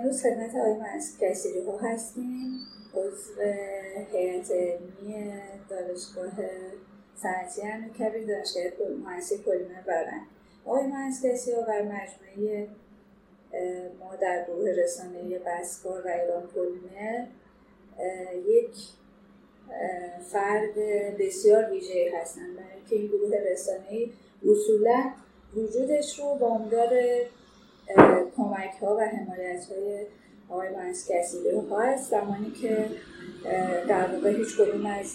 امروز خدمت آقای کسیری ها هستیم. عضو هیئت علمی دانشگاه صنعتی کبیر دانشگاه مهندسی پلیمر برن آقای مهندسی ها بر مجموعه ما در گروه رسانه بسکار و ایران پلیمر یک فرد بسیار ویژه هستن. برای اینکه این گروه رسانه اصولا وجودش رو با کمک ها و حمایت های آقای مهندس کسیده هست. زمانی که در واقع هیچ کدوم از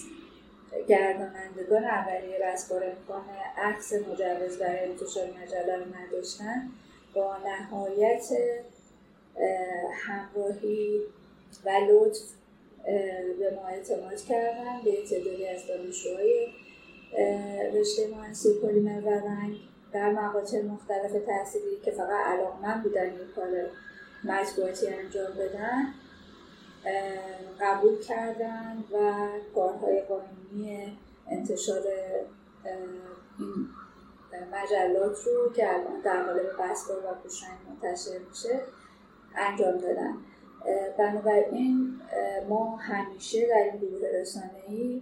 گردانندگان اولیه رسبار امکان عکس مجوز برای انتشار مجله رو نداشتن. با نهایت همراهی و لطف به ما اعتماد کردن به تعدادی از دانشجوهای رشته مهندسی پلیمر و رنگ. در مقاطع مختلف تحصیلی که فقط علاقمند بودن این کار مطبوعاتی انجام بدن قبول کردن و کارهای قانونی انتشار این مجلات رو که الان در قالب بسکار و پوشنگ منتشر میشه انجام دادن بنابراین ما همیشه در این گروه رسانه‌ای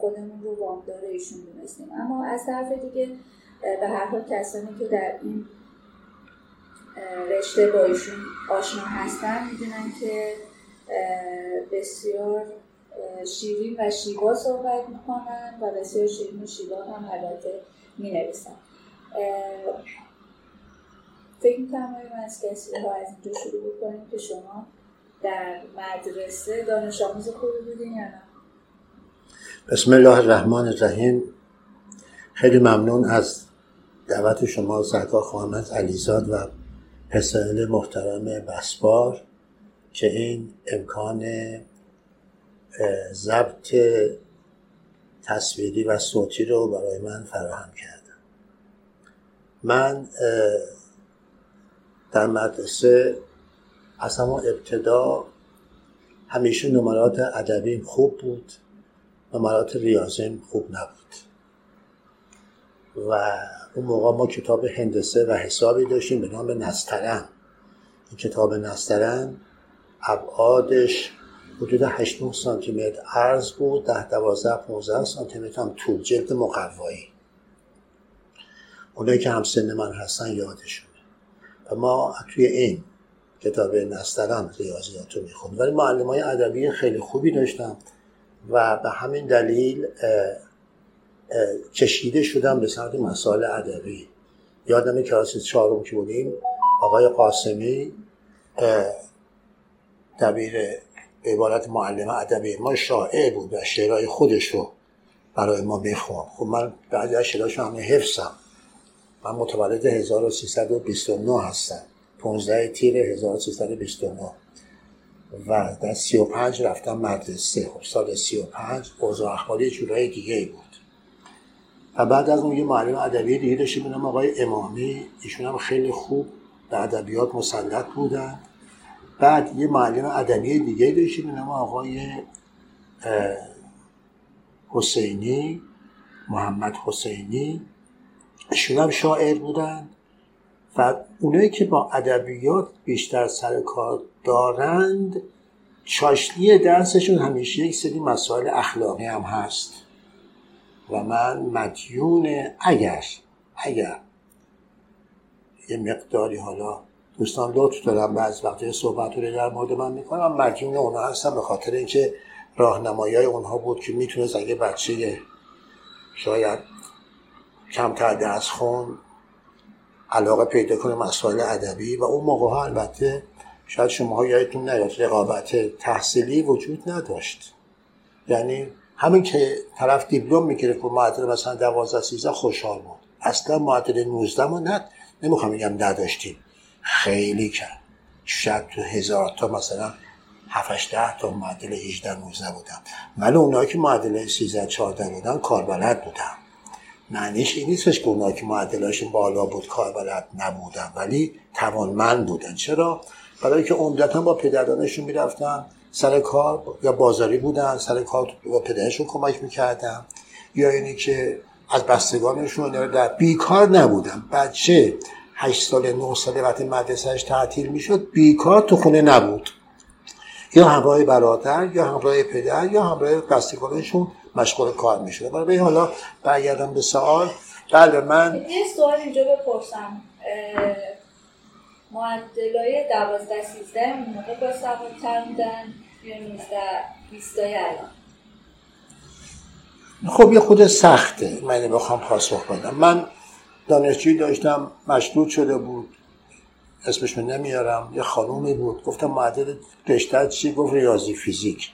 خودمون رو وامدار ایشون دونستیم. اما از طرف دیگه به هر حال کسانی که در این رشته با ایشون آشنا هستن می‌دونن که بسیار شیرین و شیوا صحبت می‌کنن و بسیار شیرین و شیوا هم البته می‌نویسن. فکر می‌کنم من از کسی ها از اینجا شروع بکنیم که شما در مدرسه دانش آموز خوبی بودین یا نه؟ بسم الله الرحمن الرحیم. خیلی ممنون از دعوت شما خواهم از علیزاد و پسرل محترم بسبار که این امکان ضبط تصویری و صوتی رو برای من فراهم کردم من در مدرسه از همون ابتدا همیشه نمرات ادبیم خوب بود نمرات ریاضیم خوب نبود. و اون موقع ما کتاب هندسه و حسابی داشتیم به نام نسترن. این کتاب نسترن ابعادش حدود 8 سانتی متر عرض بود ده 12 15 سانتی متر هم طول جلد مقوایی. اونایی که هم سن من هستن یادشونه. و ما توی این کتاب نسترن ریاضیات رو می‌خوند ولی معلم های ادبی خیلی خوبی داشتم و به همین دلیل کشیده شدم به سمت مسائل ادبی. یادم کلاس چهارم که بودیم آقای قاسمی دبیر عبارت معلم ادبی ما شاعر بود و شعرهای خودش رو برای ما می‌خوام خب من بعضی از شعرهاش همه حفظم. من متولد 1329 هستم. 15 تیر 1329 و در 35 رفتم مدرسه. خب سال 35 اوضاع اخباری جورای دیگه بود. و بعد از اون یه معلم ادبی دیگه داشتیم بودم آقای امامی. ایشون هم خیلی خوب به ادبیات مسلط بودن. بعد یه معلم ادبی دیگه داشتیم بودم آقای حسینی محمد حسینی. ایشون هم شاعر بودن. و اونایی که با ادبیات بیشتر سر کار دارند چاشنی درسشون همیشه یک سری مسائل اخلاقی هم هست. و من مدیون اگر اگر. یه مقداری حالا دوستان لطف دارم بعض وقتی صحبت رو در مورد من می‌کنم مدیون اونها هستم به خاطر اینکه راهنمایی های اونها بود که می‌تونست اگه بچه شاید کمتر درس خون علاقه پیدا کنه مسائل ادبی و اون موقع ها البته شاید شما یادتون نیاد رقابت تحصیلی وجود نداشت. یعنی همین که طرف دیپلم می‌گرفت و معدل مثلا 12 13 خوشحال بود. اصلا معدل 19 ما نه نمی‌خوام بگم نداشتیم. خیلی کرد شاید تو هزار تا مثلا 7 ده تا معدل 18 19 بودن. ولی اونایی که معدل 13 14 بودن کاربلد بودن. معنیش این نیستش که اونایی که معدلاشون بالا بود کاربلد نبودن ولی توانمند بودن. چرا؟ برای که عمدتا با پدرانشون می‌رفتن. سر کار یا بازاری بودن سر کار با پدرشون کمک می‌کردن یا اینی که از بستگانشون در بیکار نبودن بچه هشت سال نه ساله وقتی مدرسهش تعطیل می‌شد بیکار تو خونه نبود. یا همراه برادر یا همراه پدر یا همراه بستگانشون مشغول کار می‌شده برای حالا برگردم به سوال. بله من یه سوال اینجا بپرسم. معدلای دوازده سیزده اون موقع با سوادتر بودن یا نوزده بیستای الان؟ خب یه خود سخته من بخوام پاسخ بدم. من دانشجوی داشتم مشروط شده بود اسمش نمیارم یه خانومی بود. گفتم معدل رشته چی؟ گفت ریاضی فیزیک.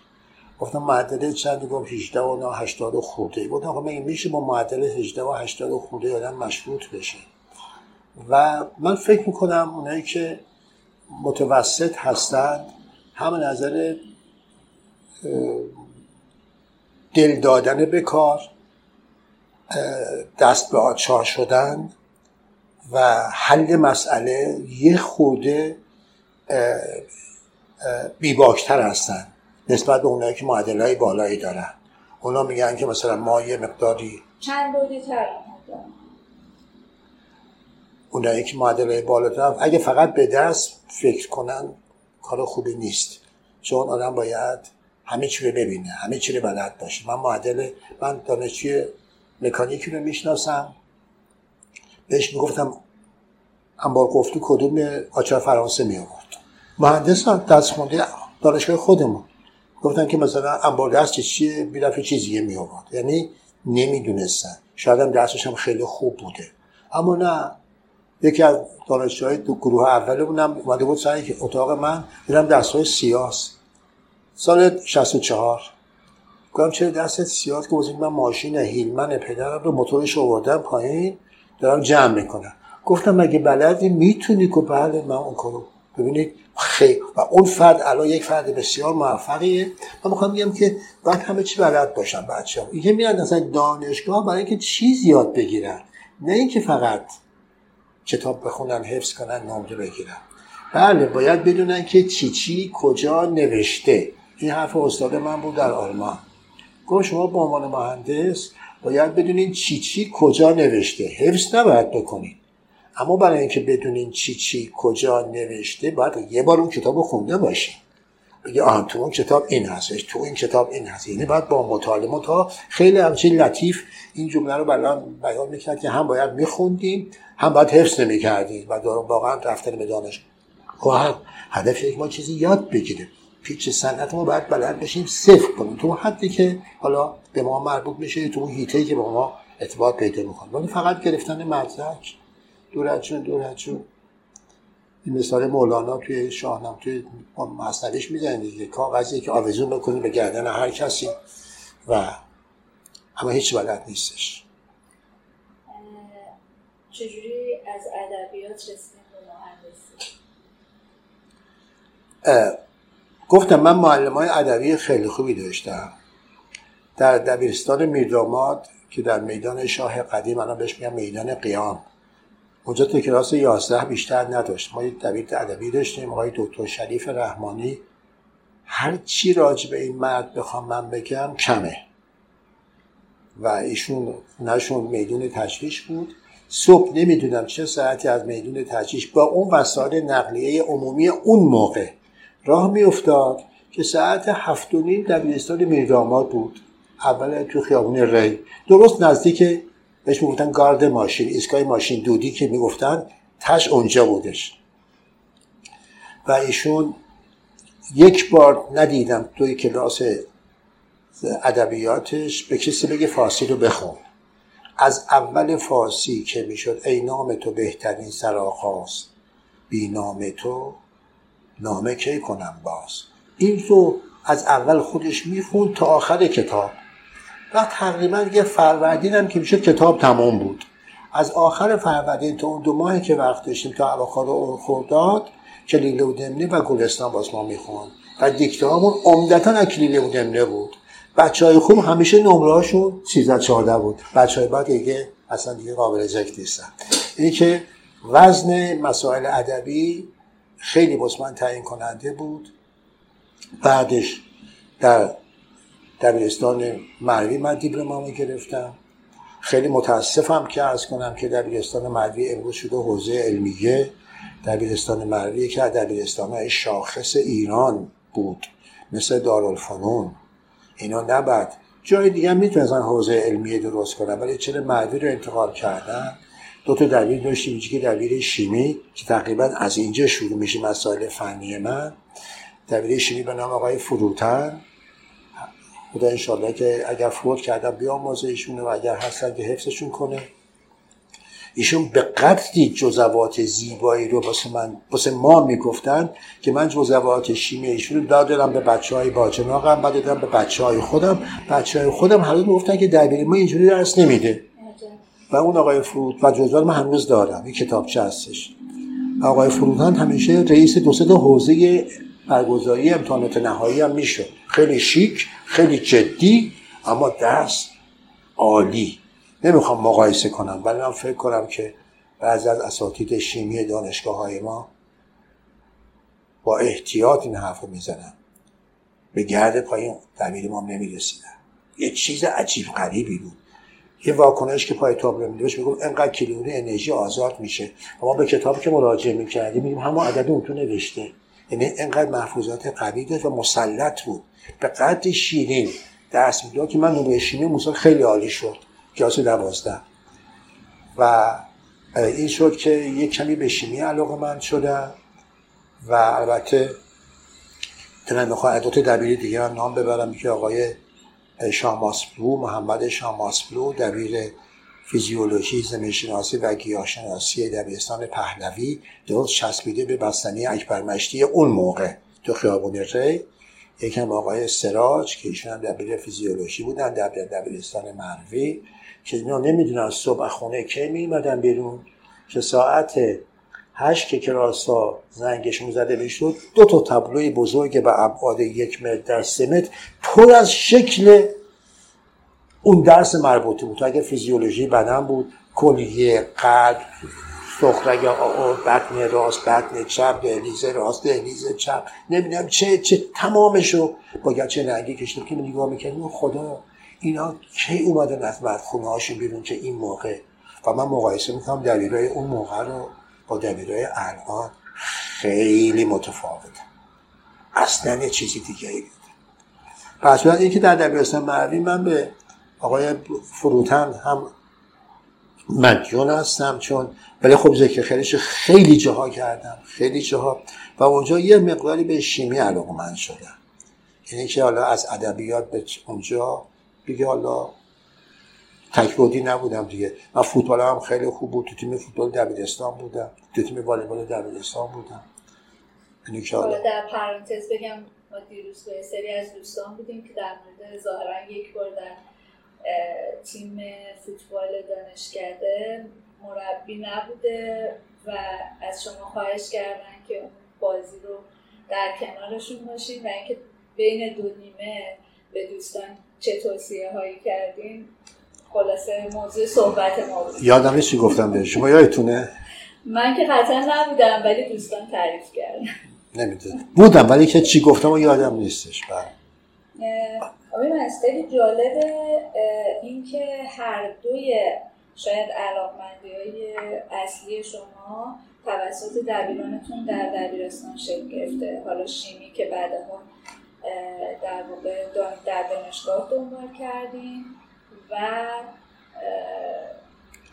گفتم معدل چند؟ گفت 18 و 9 80 خورده. گفتم خب میشه با معدل 18 و 80 خورده آدم مشروط بشه؟ و من فکر می‌کنم اونایی که متوسط هستند هم نظر دل دادن به کار دست به آچار شدن و حل مسئله یه خورده بیباکتر هستن نسبت به اونایی که معدل بالایی دارن. اونا میگن که مثلا ما یه مقداری چند بودی تر اونایی که معدل بالا دارن اگه فقط به دست فکر کنن کار خوبی نیست. چون آدم باید همه چی رو ببینه همه چی رو بلد باشه. من معدل من دانشجوی مکانیکی رو می‌شناسم. بهش می‌گفتم انبار گفتو کدوم آچار فرانسه می آورد مهندس دست خونده دانشگاه خودمون. گفتن که مثلا انبار دست چیه؟ بیرفت چیزیه می آورد یعنی نمی‌دونستن. شاید هم درسش هم خیلی خوب بوده. اما نه. یکی از دانشجوهای دو گروه اول بودم اومده بود سر اتاق من دیدم دستهای سیاس. سال 64 گفتم چرا دست سیاس؟ که من ماشین هیلمن پدرم رو موتورش آوردم پایین دارم جمع می‌کنم. گفتم مگه بلدی؟ می‌تونی که بله من اون کارو ببینید؟ خیلی. و اون فرد الان یک فرد بسیار موفقیه. من می‌خوام بگم که باید همه چی بلد باشن بچه ها اینکه میرن اصلا دانشگاه برای اینکه چیز یاد بگیرن. نه اینکه فقط کتاب بخونن حفظ کنن نمره بگیرن. بله باید بدونن که چی چی کجا نوشته. این حرف استاد من بود در آلمان. گفت شما به عنوان مهندس باید بدونین چی چی کجا نوشته. حفظ نباید بکنین. اما برای اینکه بدونین چی چی کجا نوشته باید یه بار اون کتاب خونده باشین. بگه آن تو اون کتاب این هستش تو این کتاب این هست. یعنی باید با مطالعه تا خیلی همچین لطیف این جمله رو بلان بیان می‌کرد که هم باید میخوندیم هم باید حفظ نمی‌کردیم و واقعا رفتن به دانش. خب هدف یک ما چیزی یاد بگیریم پیچ صنعت ما باید بلد بشیم صفر کنیم. تو حدی که حالا به ما مربوط میشه تو اون هیته که به ما اعتبار پیدا می‌کنه. ولی فقط گرفتن مدرک دورت چون این مثال مولانا توی شاهنام توی مصنویش می‌زنه دیگه. کاغذی که آویزون بکنی به گردن هر کسی و همه هیچ بلد نیستش. چجوری از ادبیات رسیدیم به گفتم من معلم های ادبی خیلی خوبی داشتم. در دبیرستان میرداماد که در میدان شاه قدیم الان بهش میگم میدان قیام. اونجا تو کلاس 11 بیشتر نداشت. ما یک دبیر ادبی داشتیم آقای دکتر شریف رحمانی. هر چی راجع به این مرد بخوام من بگم کمه. و ایشون نشون میدون تجریش بود. صبح نمی‌دونم چه ساعتی از میدون تجریش با اون وسایل نقلیه عمومی اون موقع راه میافتاد که ساعت هفت و نیم دبیرستان میرداماد بود. اول تو خیابون ری. درست نزدیک بهش می‌گفتن گارد ماشین ایستگاه ماشین دودی که می‌گفتن تش اونجا بودش. و ایشون یک بار ندیدم توی کلاس ادبیاتش به کسی بگه فارسی رو بخون. از اول فارسی که می‌شد ای نام تو بهترین سرآغاز بی نام تو نامه کی کنم باز؟ این رو از اول خودش می‌خوند تا آخر کتاب. و تقریبا یه فروردین هم که میشه کتاب تمام بود. از آخر فروردین تا اون دو ماهی که وقت داشتیم تا اواخر اون خورداد کلیله و دمنه و گلستان باز ما می‌خوند. و دیکته هامون عمدتا اکلیله و دمنه بود. بچه های خوب همیشه نمره هاشون 13 14 بود. بچه های بعد دیگه اصلا دیگه قابل ذکر نیستن. اینی که وزن مسائل ادبی خیلی بسمن تعیین کننده بود. بعدش در دبیرستان مروی من دیپلمامو گرفتم. خیلی متاسفم که از کنم که دبیرستان مروی امروز شده حوزه علمیه. دبیرستان مروی که دبیرستان های شاخص ایران بود مثل دارالفنون. اینا نبد جای دیگه می‌تونستن حوزه علمیه درست کنن ولی چرا مروی رو انتقال کردن؟ دو تا دبیر داشتیم یکی که دبیر شیمی که تقریبا از اینجا شروع میشه مسائل فنی من. دبیر شیمی به نام آقای فروتن. خدا انشالله که اگر فوت کردم بیاموزه ایشونه و اگر هستن که حفظشون کنه. ایشون به قدری جزوات زیبایی رو واسه من واسه ما می‌گفتن که من جزوات شیمی ایشون رو دادم به بچه های باجناقم بعد دادم به بچه های خودم. بچه های خودم هر گفتن که دبیر ما اینجوری درس نمیده. و اون آقای فرود و جزوات من هنوز دارم. این کتابچه هستش. آقای فرودان همیشه رئیس دو سه حوزه برگزاری امتحانات نهایی هم می‌شد خیلی شیک خیلی جدی اما درس عالی. نمی‌خوام مقایسه کنم ولی من فکر کنم که بعضی از اساتید شیمی دانشگاه های ما با احتیاط این حرف رو می‌زنن. به گرد پایین دبیر ما نمی‌رسیدن. یه چیز عجیب غریبی بود. یه واکنش که پای تابلو میدوش میگم انقدر کیلوری انرژی آزاد میشه. اما به کتابی که مراجعه می‌کردیم میگیم همون عدد اون تو نوشته. یعنی انقدر محفوظات قوی داشت و مسلط بود. به قدر شیرین. درس می‌داد که من نمره شیمی موسیقی خیلی عالی شد. کلاس دوازده. و این شد که یک کمی به شیمی علاقه من شدم و البته دلم می‌خواد دو دبیر دیگه هم نام ببرم. که آقای شاماسپلو محمد شاماسپلو دبیر فیزیولوژی زمینشناسی و گیاهشناسی دبیرستان پهلوی درست چسبیده به بستنی اکبرمشتی اون موقع تو خیابون ری. یکم آقای سراج که ایشون هم دبیر فیزیولوژی بودن در دبیرستان مروی که اینا نمی‌دونن صبح خونه کی میمدن بیرون که ساعت هشت که کلاسا زنگشون زده می‌شد دو تا تابلوی بزرگ به ابعاد یک متر در سه متر پر از شکل اون درس مربوطه بود. اگر فیزیولوژی بدن بود کلیه قلب سخرگ بطن راست بطن چپ دهلیز راست دهلیز چپ نمی‌دونم چه چه تمامشو با چه رنگی کشتیم که نگاه می‌کردیم خدا اینا کی اومدن از خونه هاشون بیرون که این موقع؟ و من مقایسه می‌کنم دبیرای اون موقع رو با دبیرای الان خیلی متفاوته. اصلا یه چیزی دیگه ای پس باید اینکه در دبیرستان مروی من به آقای فروتن هم مدیون هستم چون ولی خب ذکر خیلیش خیلی جاها کردم خیلی جاها. و اونجا یه مقداری به شیمی علاقه من شدم. یعنی که حالا از ادبیات به اونجا دیگه حالا تکبودی نبودم دیگه. من فوتبال هم خیلی خوب بود. تو تیم فوتبال دبیرستان بودم. تو تیم والیبال دبیرستان بودم. یعنی که حالا در پرانتز بگم ما دیروز به سری از دوستان بودیم که در مورد ظاهرا یک بار در تیم فوتبال دانشکده مربی نبوده و از شما خواهش کردن که اون بازی رو در کنارشون باشین و اینکه بین دو نیمه به دوستان چه توصیه هایی کردین. خلاصه موضوع صحبت ما بود. یادم چی گفتم به شما یادتونه؟ من که قطعا نبودم ولی دوستان تعریف کردن. نمی‌دونم. بودم ولی که چی گفتم و یادم نیستش. بله. آقای خیلی جالبه اینکه هر دوی شاید علاقمندی های اصلی شما توسط دبیرانتون در دبیرستان شکل گرفته. حالا شیمی که بعدها در واقع در دانشگاه دنبال کردیم و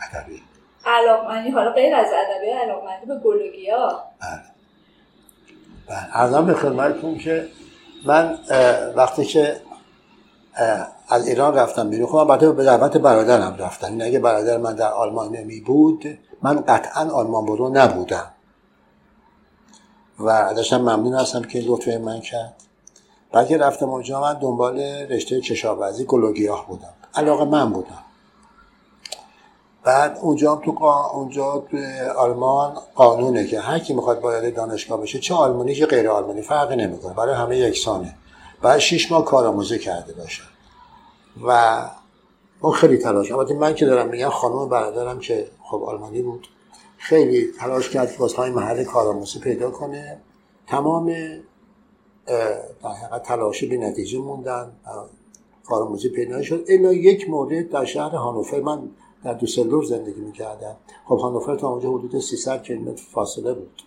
ادبی. علاقمندی حالا غیر از ادبی علاقمندی به گلوگیا بله. بله. ارزم به خدمتتون که من وقتی که از ایران رفتم بیرون خب البته به دعوت برادرم رفتم. این اگه برادر من در آلمان نمی بود من قطعا آلمان برو نبودم. و ازشم ممنون هستم که لطف من کرد. بعد که رفتم اونجا من دنبال رشته کشاورزی گلوگیاه بودم. علاقه من بودم. بعد اونجا تو اونجا تو آلمان قانونه که هر کی می‌خواد وارد دانشگاه بشه چه آلمانی چه غیر آلمانی فرقی نمی‌کنه. برای همه یکسانه. بعد شش ماه کارآموزی کرده باشه و اون خیلی تلاش. البته من که دارم میگم خانم برادرم که خب آلمانی بود خیلی تلاش کرد که واسه محل کارآموزی پیدا کنه. تمام در حقیقت تلاشی به نتیجه موندن کارآموزی پیدا شد الا یک مورد در شهر هانوفر. من در دوسلدورف زندگی می‌کردم. خب هانوفر تا اونجا حدود 300 کیلومتر فاصله بود.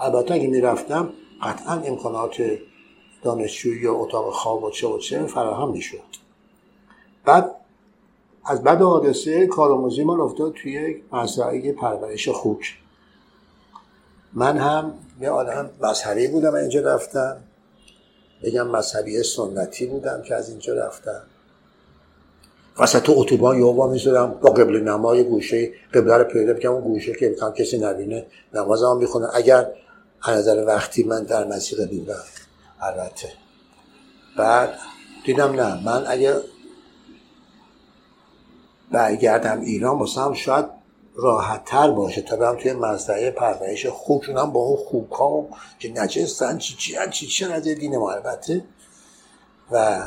البته اگه می‌رفتم قطعا امکانات دانشجویی یا اتاق خواب و چه و چه فراهم می‌شد. بعد از بعد حادثه کارآموزی من افتاد توی مزرعه پرورش خوک. من هم یه آدم مذهبی بودم اینجا رفتم. بگم مذهبی سنتی بودم که از اینجا رفتم. وسط اتوبان یهو می‌ذارم با قبل نمای گوشه قبله رو پیدا بکنم اون گوشه که بکنم کسی نبینه نماز هم می‌خونه. اگر از نظر وقتی من در مسیر بودم. البته. بعد دیدم نه من اگر برگردم ایران واسه شاید راحت تر باشه. تا برم توی مزرعه پرورش خوک با اون خوک ها که نجستن چی چی چی چی دین ما. البته. و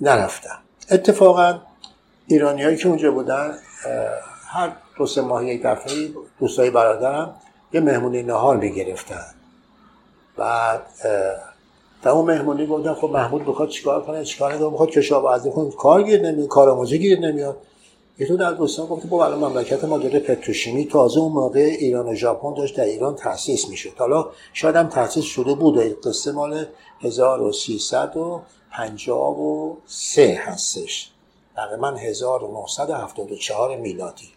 نرفتم. اتفاقا ایرانی هایی که اونجا بودن هر دو سه ماه یک دفعه دوستای برادرم یه مهمونی نهار می‌گرفتن بعد در اون مهمونی گفتن خب محمود بخواد چیکار کنه؟ چیکار نکنه بخواد کشاورزی کنه. کار گیر نمیاد کارآموزی گیر نمیاد. یه در دوستان گفت با الان مملکت ما داره پتروشیمی تازه اون موقع ایران و ژاپن داشت در ایران تاسیس می‌شد. حالا شاید هم تاسیس شده بود قصه مال 1353 هستش. تقریبا 1974 میلادی.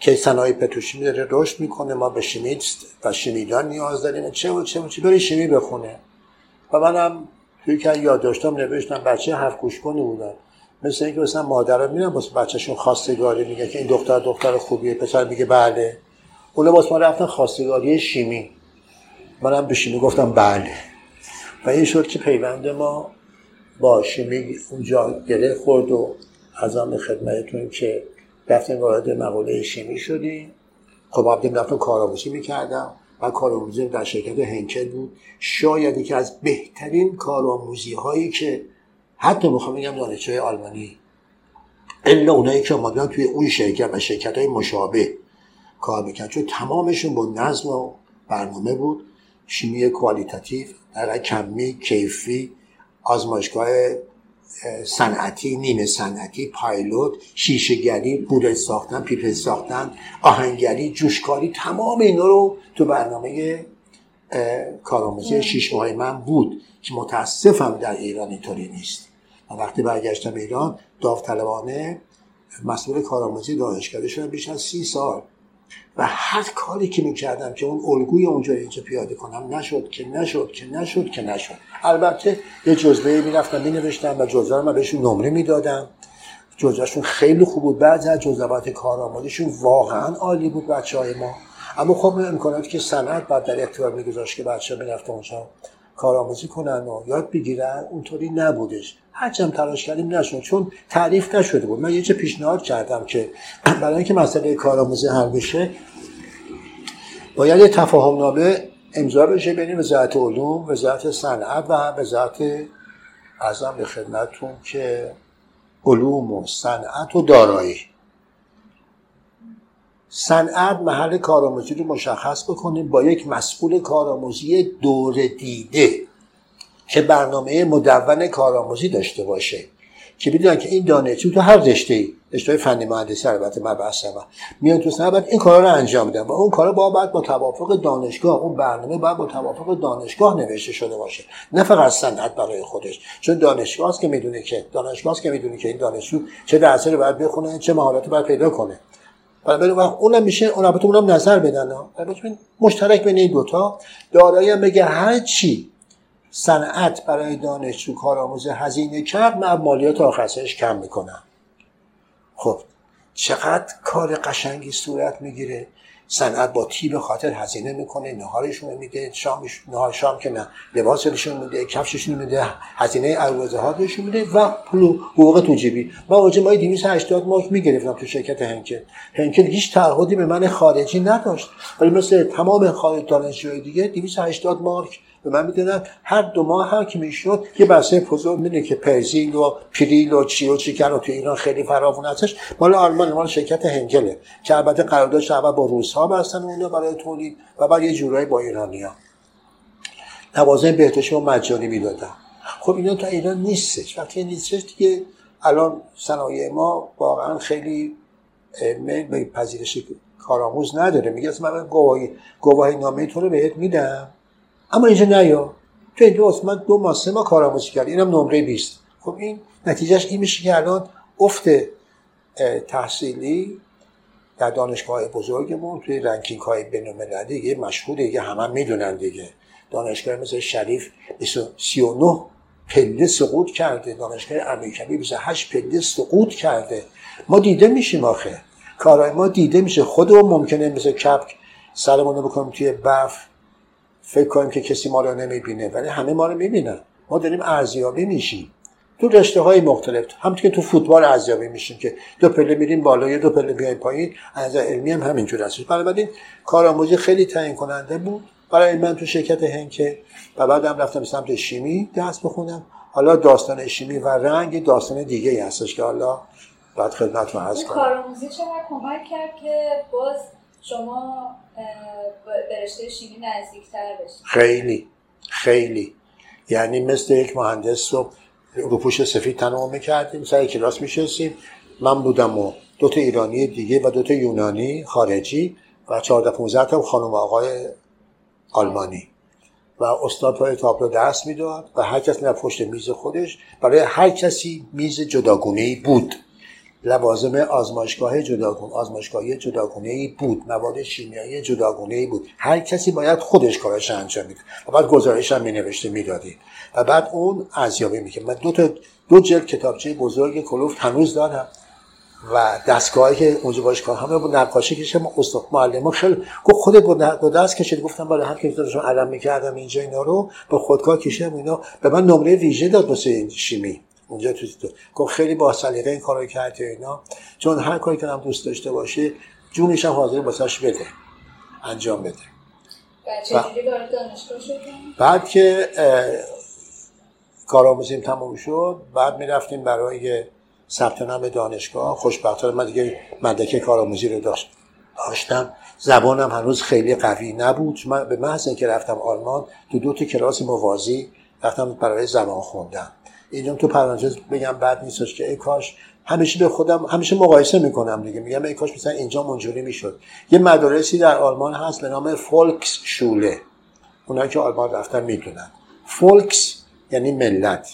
که صنایع پتروشیمی داره رشد می‌کنه. ما به شیمی و شیمیدان نیاز داریم. چه و چه و چه. بری شیمی بخونه. و منم توی که یادداشتم نوشتم بچه هفت گوش کنی مثل اینکه مثلا مادرها میرن واسه بچهشون خواستگاری میگه که این دختر دختر خوبیه پسر میگه بله. اون واسه ما رفتن خواستگاری شیمی. منم به شیمی گفتم بله. و این شد که پیوند ما با شیمی اونجا گره خورد و از آن خدمتتون که رفتیم وارد مقاله شیمی شدیم. خب عبدیم رفتم کارآموزی می‌کردم. و کارآموزی در شرکت هنکل بود. شاید که از بهترین کارآموزی هایی که حتی می‌خوام بگم دانشجوی آلمانی الا اونایی که آمدن توی اون شرکت و شرکت های مشابه کار می‌کرد چون تمامشون با نظم و برنامه بود شیمی کوالیتاتیو در کمی کیفی آزمایشگاه صنعتی نیمه صنعتی پایلوت شیشهگری بوده ساختن پیپل ساختن آهنگری جوشکاری تمام اینا رو تو برنامه کارآموزی شیش ماه من بود که متاسفم در ایران اینطوری نیست. و وقتی برگشتم ایران داوطلبانه مسئول کارآموزی دانشکده شدم بیش از سی سال. و هر کاری که می‌کردم که اون الگوی اونجا اینجا پیاده کنم نشد که نشد که نشد که نشد. البته یه جزوه می‌رفتم مینوشتم و جزوه رو بهشون نمره می‌دادم. جزوهشون خیلی خوب بود. بعضی از جزوات کارآموزیشون واقعا عالی بود بچه های ما. اما خب امکاناتی که صنعت بعد در اختیار میگذاشت که بچه می‌رفت اونجا کارآموزی کنن و یاد بگیرن. اونطوری نبودش. هرچند تلاش کردیم نشد چون تعریف نشده بود. من یه چه پیشنهاد کردم که برای اینکه مسئله کارآموزی حل بشه باید یه تفاهم نامه امضا بشه بین وزارت علوم وزارت صنعت و وزارت ازم به خدمتتون که علوم و صنعت و دارایی. صنعت محل کارآموزی رو مشخص بکنیم با یک مسئول کارآموزی دور دیده که برنامه مدون کارآموزی داشته باشه. که بدونن که این دانشجو تو هر رشته ای رشته فنی مهندسی البته من بحثم میان تو سنت این کارا رو انجام میدن و اون کارا با بعد با توافق دانشگاه اون برنامه باید با توافق دانشگاه نوشته شده باشه. نه فقط صنعت برای خودش. چون دانشگاه است که می‌دونه که دانشگاه است که می‌دونه که این دانشجو چه درسی رو باید بخونه چه مهارتی باید پیدا کنه. برای اونم میشه اون البته اونم نظر بدن مشترک بین این دوتا. دارایی هم بگه هر چی صنعت برای دانشجو کارآموز هزینه کرد من مالیات آخرش کم می‌کنم. خب چقدر کار قشنگی صورت می‌گیره؟ صنعت با تیب خاطر هزینه می‌کنه نهارشون میده شامش نهار شام که نه لباسشون میده کفششون میده هزینه اروازه ها میده و پول حقوق تو جیبی. من اوج مای 280 مارک می‌گرفتم تو شرکت هنکل. هنکل هیچ تعهدی به من خارجی نداشت. ولی مثل تمام خارج دانشجوی دیگه 280 مارک به من می‌دونن هر دو ماه هم که می‌شد یه بسته بزرگ می‌دونه که پرزیل و پریل و چی و چیکن و تو ایران خیلی فراوون هستش. مال آلمان مال شرکت هنگله که البته قراردادش اول با روس ها بستن اونجا برای تولید و بعد یه جورایی با ایرانیا نوازن بهتش و مجانی می‌دادن. خب اینا تا ایران نیستش. وقتی نیستش دیگه الان صنایع ما واقعا خیلی میل به پذیرش کارآموز نداره. میگه من گواهی گواهی نامه تو رو بهت میدم. اما اینجا نیا تو این دو من دو ماه سه ماه کارآموزی کردی اینم نمره 20 خب این نتیجهش این میشه که الان افت تحصیلی در دانشگاه بزرگمون توی رنکینگ های بین دیگه مشهوره دیگه همه هم می‌دونن دیگه. دانشگاه مثل شریف 39 پله سقوط کرده. دانشگاه امیرکبی 28 پله سقوط کرده. ما دیده میشیم آخه. کارهای ما دیده میشه. خودمون ممکنه مثل کپک سرمون رو بکنیم توی برف. فکر کنیم که کسی ما رو نمی‌بینه ولی همه ما رو می‌بینن. ما داریم ارزیابی میشیم. تو رشته های مختلف همونطور که تو فوتبال ارزیابی میشیم که دو پله میریم بالا یا دو پله بیایم پایین از علمی هم همینجور هستش. بنابراین کارآموزی خیلی تعیین کننده بود. برای من تو شرکت هنکه و بعدم رفتم سمت شیمی درس بخونم. حالا داستان شیمی و رنگ داستان دیگه هستش که حالا بعد خدمتتون عرض کنم. کارآموزی چقدر کمک کرد که باز شما به شیمی نزدیکتر بشید. خیلی خیلی. یعنی مثل یک مهندس رو روپوش سفید تنها می‌کردیم سر کلاس میشستیم. من بودم و دو تا ایرانی دیگه و دو تا یونانی خارجی و 14 15 تا خانم آقای آلمانی. و استاد پای تابلو درس می‌داد و هر کس می‌رفت پشت میز خودش. برای هر کسی میز جداگونه ای بود. لوازم آزمایشگاه جداگونه آزمایشگاهی جداگونه ای بود مواد شیمیایی جداگونه ای بود. هر کسی باید خودش کارش انجام میده. و بعد گزارش هم مینوشته می‌دادی. و بعد اون ارزیابی می‌کنه من دو تا دو جلد کتابچه بزرگ کلوفت هنوز دارم. و دستگاهی که اونجا باش کار همه با نقاشی کشم استاد معلم خیلی گفت خودت با دست کشید گفتم برای هم که داشتم علم می‌کردم اینجا اینا رو. با خودکار کشیدم اینا. به من نمره ویژه داد واسه شیمی. اونجا تو گفت خیلی با سلیقه این کارو کردی اینا. چون هر کاری که هم دوست داشته باشه جونش هم حاضر واسش بده. انجام بده. بعد که کارآموزیم تموم شد بعد می‌رفتیم برای ثبت نام دانشگاه. خوشبختانه من دیگه مدرک کارآموزی رو داشت داشتم. زبانم هنوز خیلی قوی نبود. من به محض اینکه رفتم آلمان تو دو تا کلاس موازی رفتم برای زبان خوندم اینجا تو پرانتز بگم بعد نیستش که ای کاش همیشه به خودم همیشه مقایسه می‌کنم دیگه میگم ای کاش مثلا اینجا منجوری می‌شد. یه مدارسی در آلمان هست به نام فولکس شوله اونایی که آلمان رفتن می‌دونن. Volks یعنی ملت.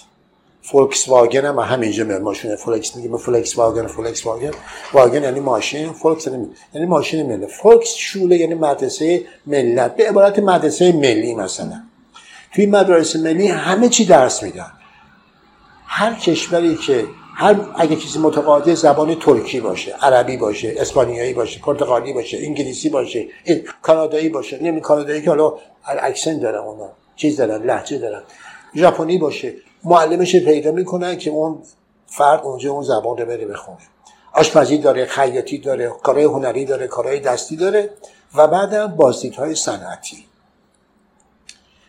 فولکس واگن هم همینجا میاد ماشین فولکس میگیم فولکس واگن فولکس واگن Wagen یعنی ماشین Volks یعنی, یعنی ماشین ملت. Volksschule یعنی مدرسه ملت. به عبارت مدرسه ملی مثلا. توی مدرسه ملی همه چی درس میدن. هر کشوری که هر اگه کسی متقاضی زبان ترکی باشه عربی باشه اسپانیایی باشه پرتغالی باشه انگلیسی باشه کانادایی باشه نمی کانادایی که حالا اکسنت دارن اونا چیز دارن لهجه دارن. ژاپنی باشه. معلمش پیدا می‌کنن که اون فرد اونجا اون زبان رو بره بخونه. آشپزی داره خیاطی داره کارهای هنری داره کارهای دستی داره و بعدم بازدیدهای صنعتی.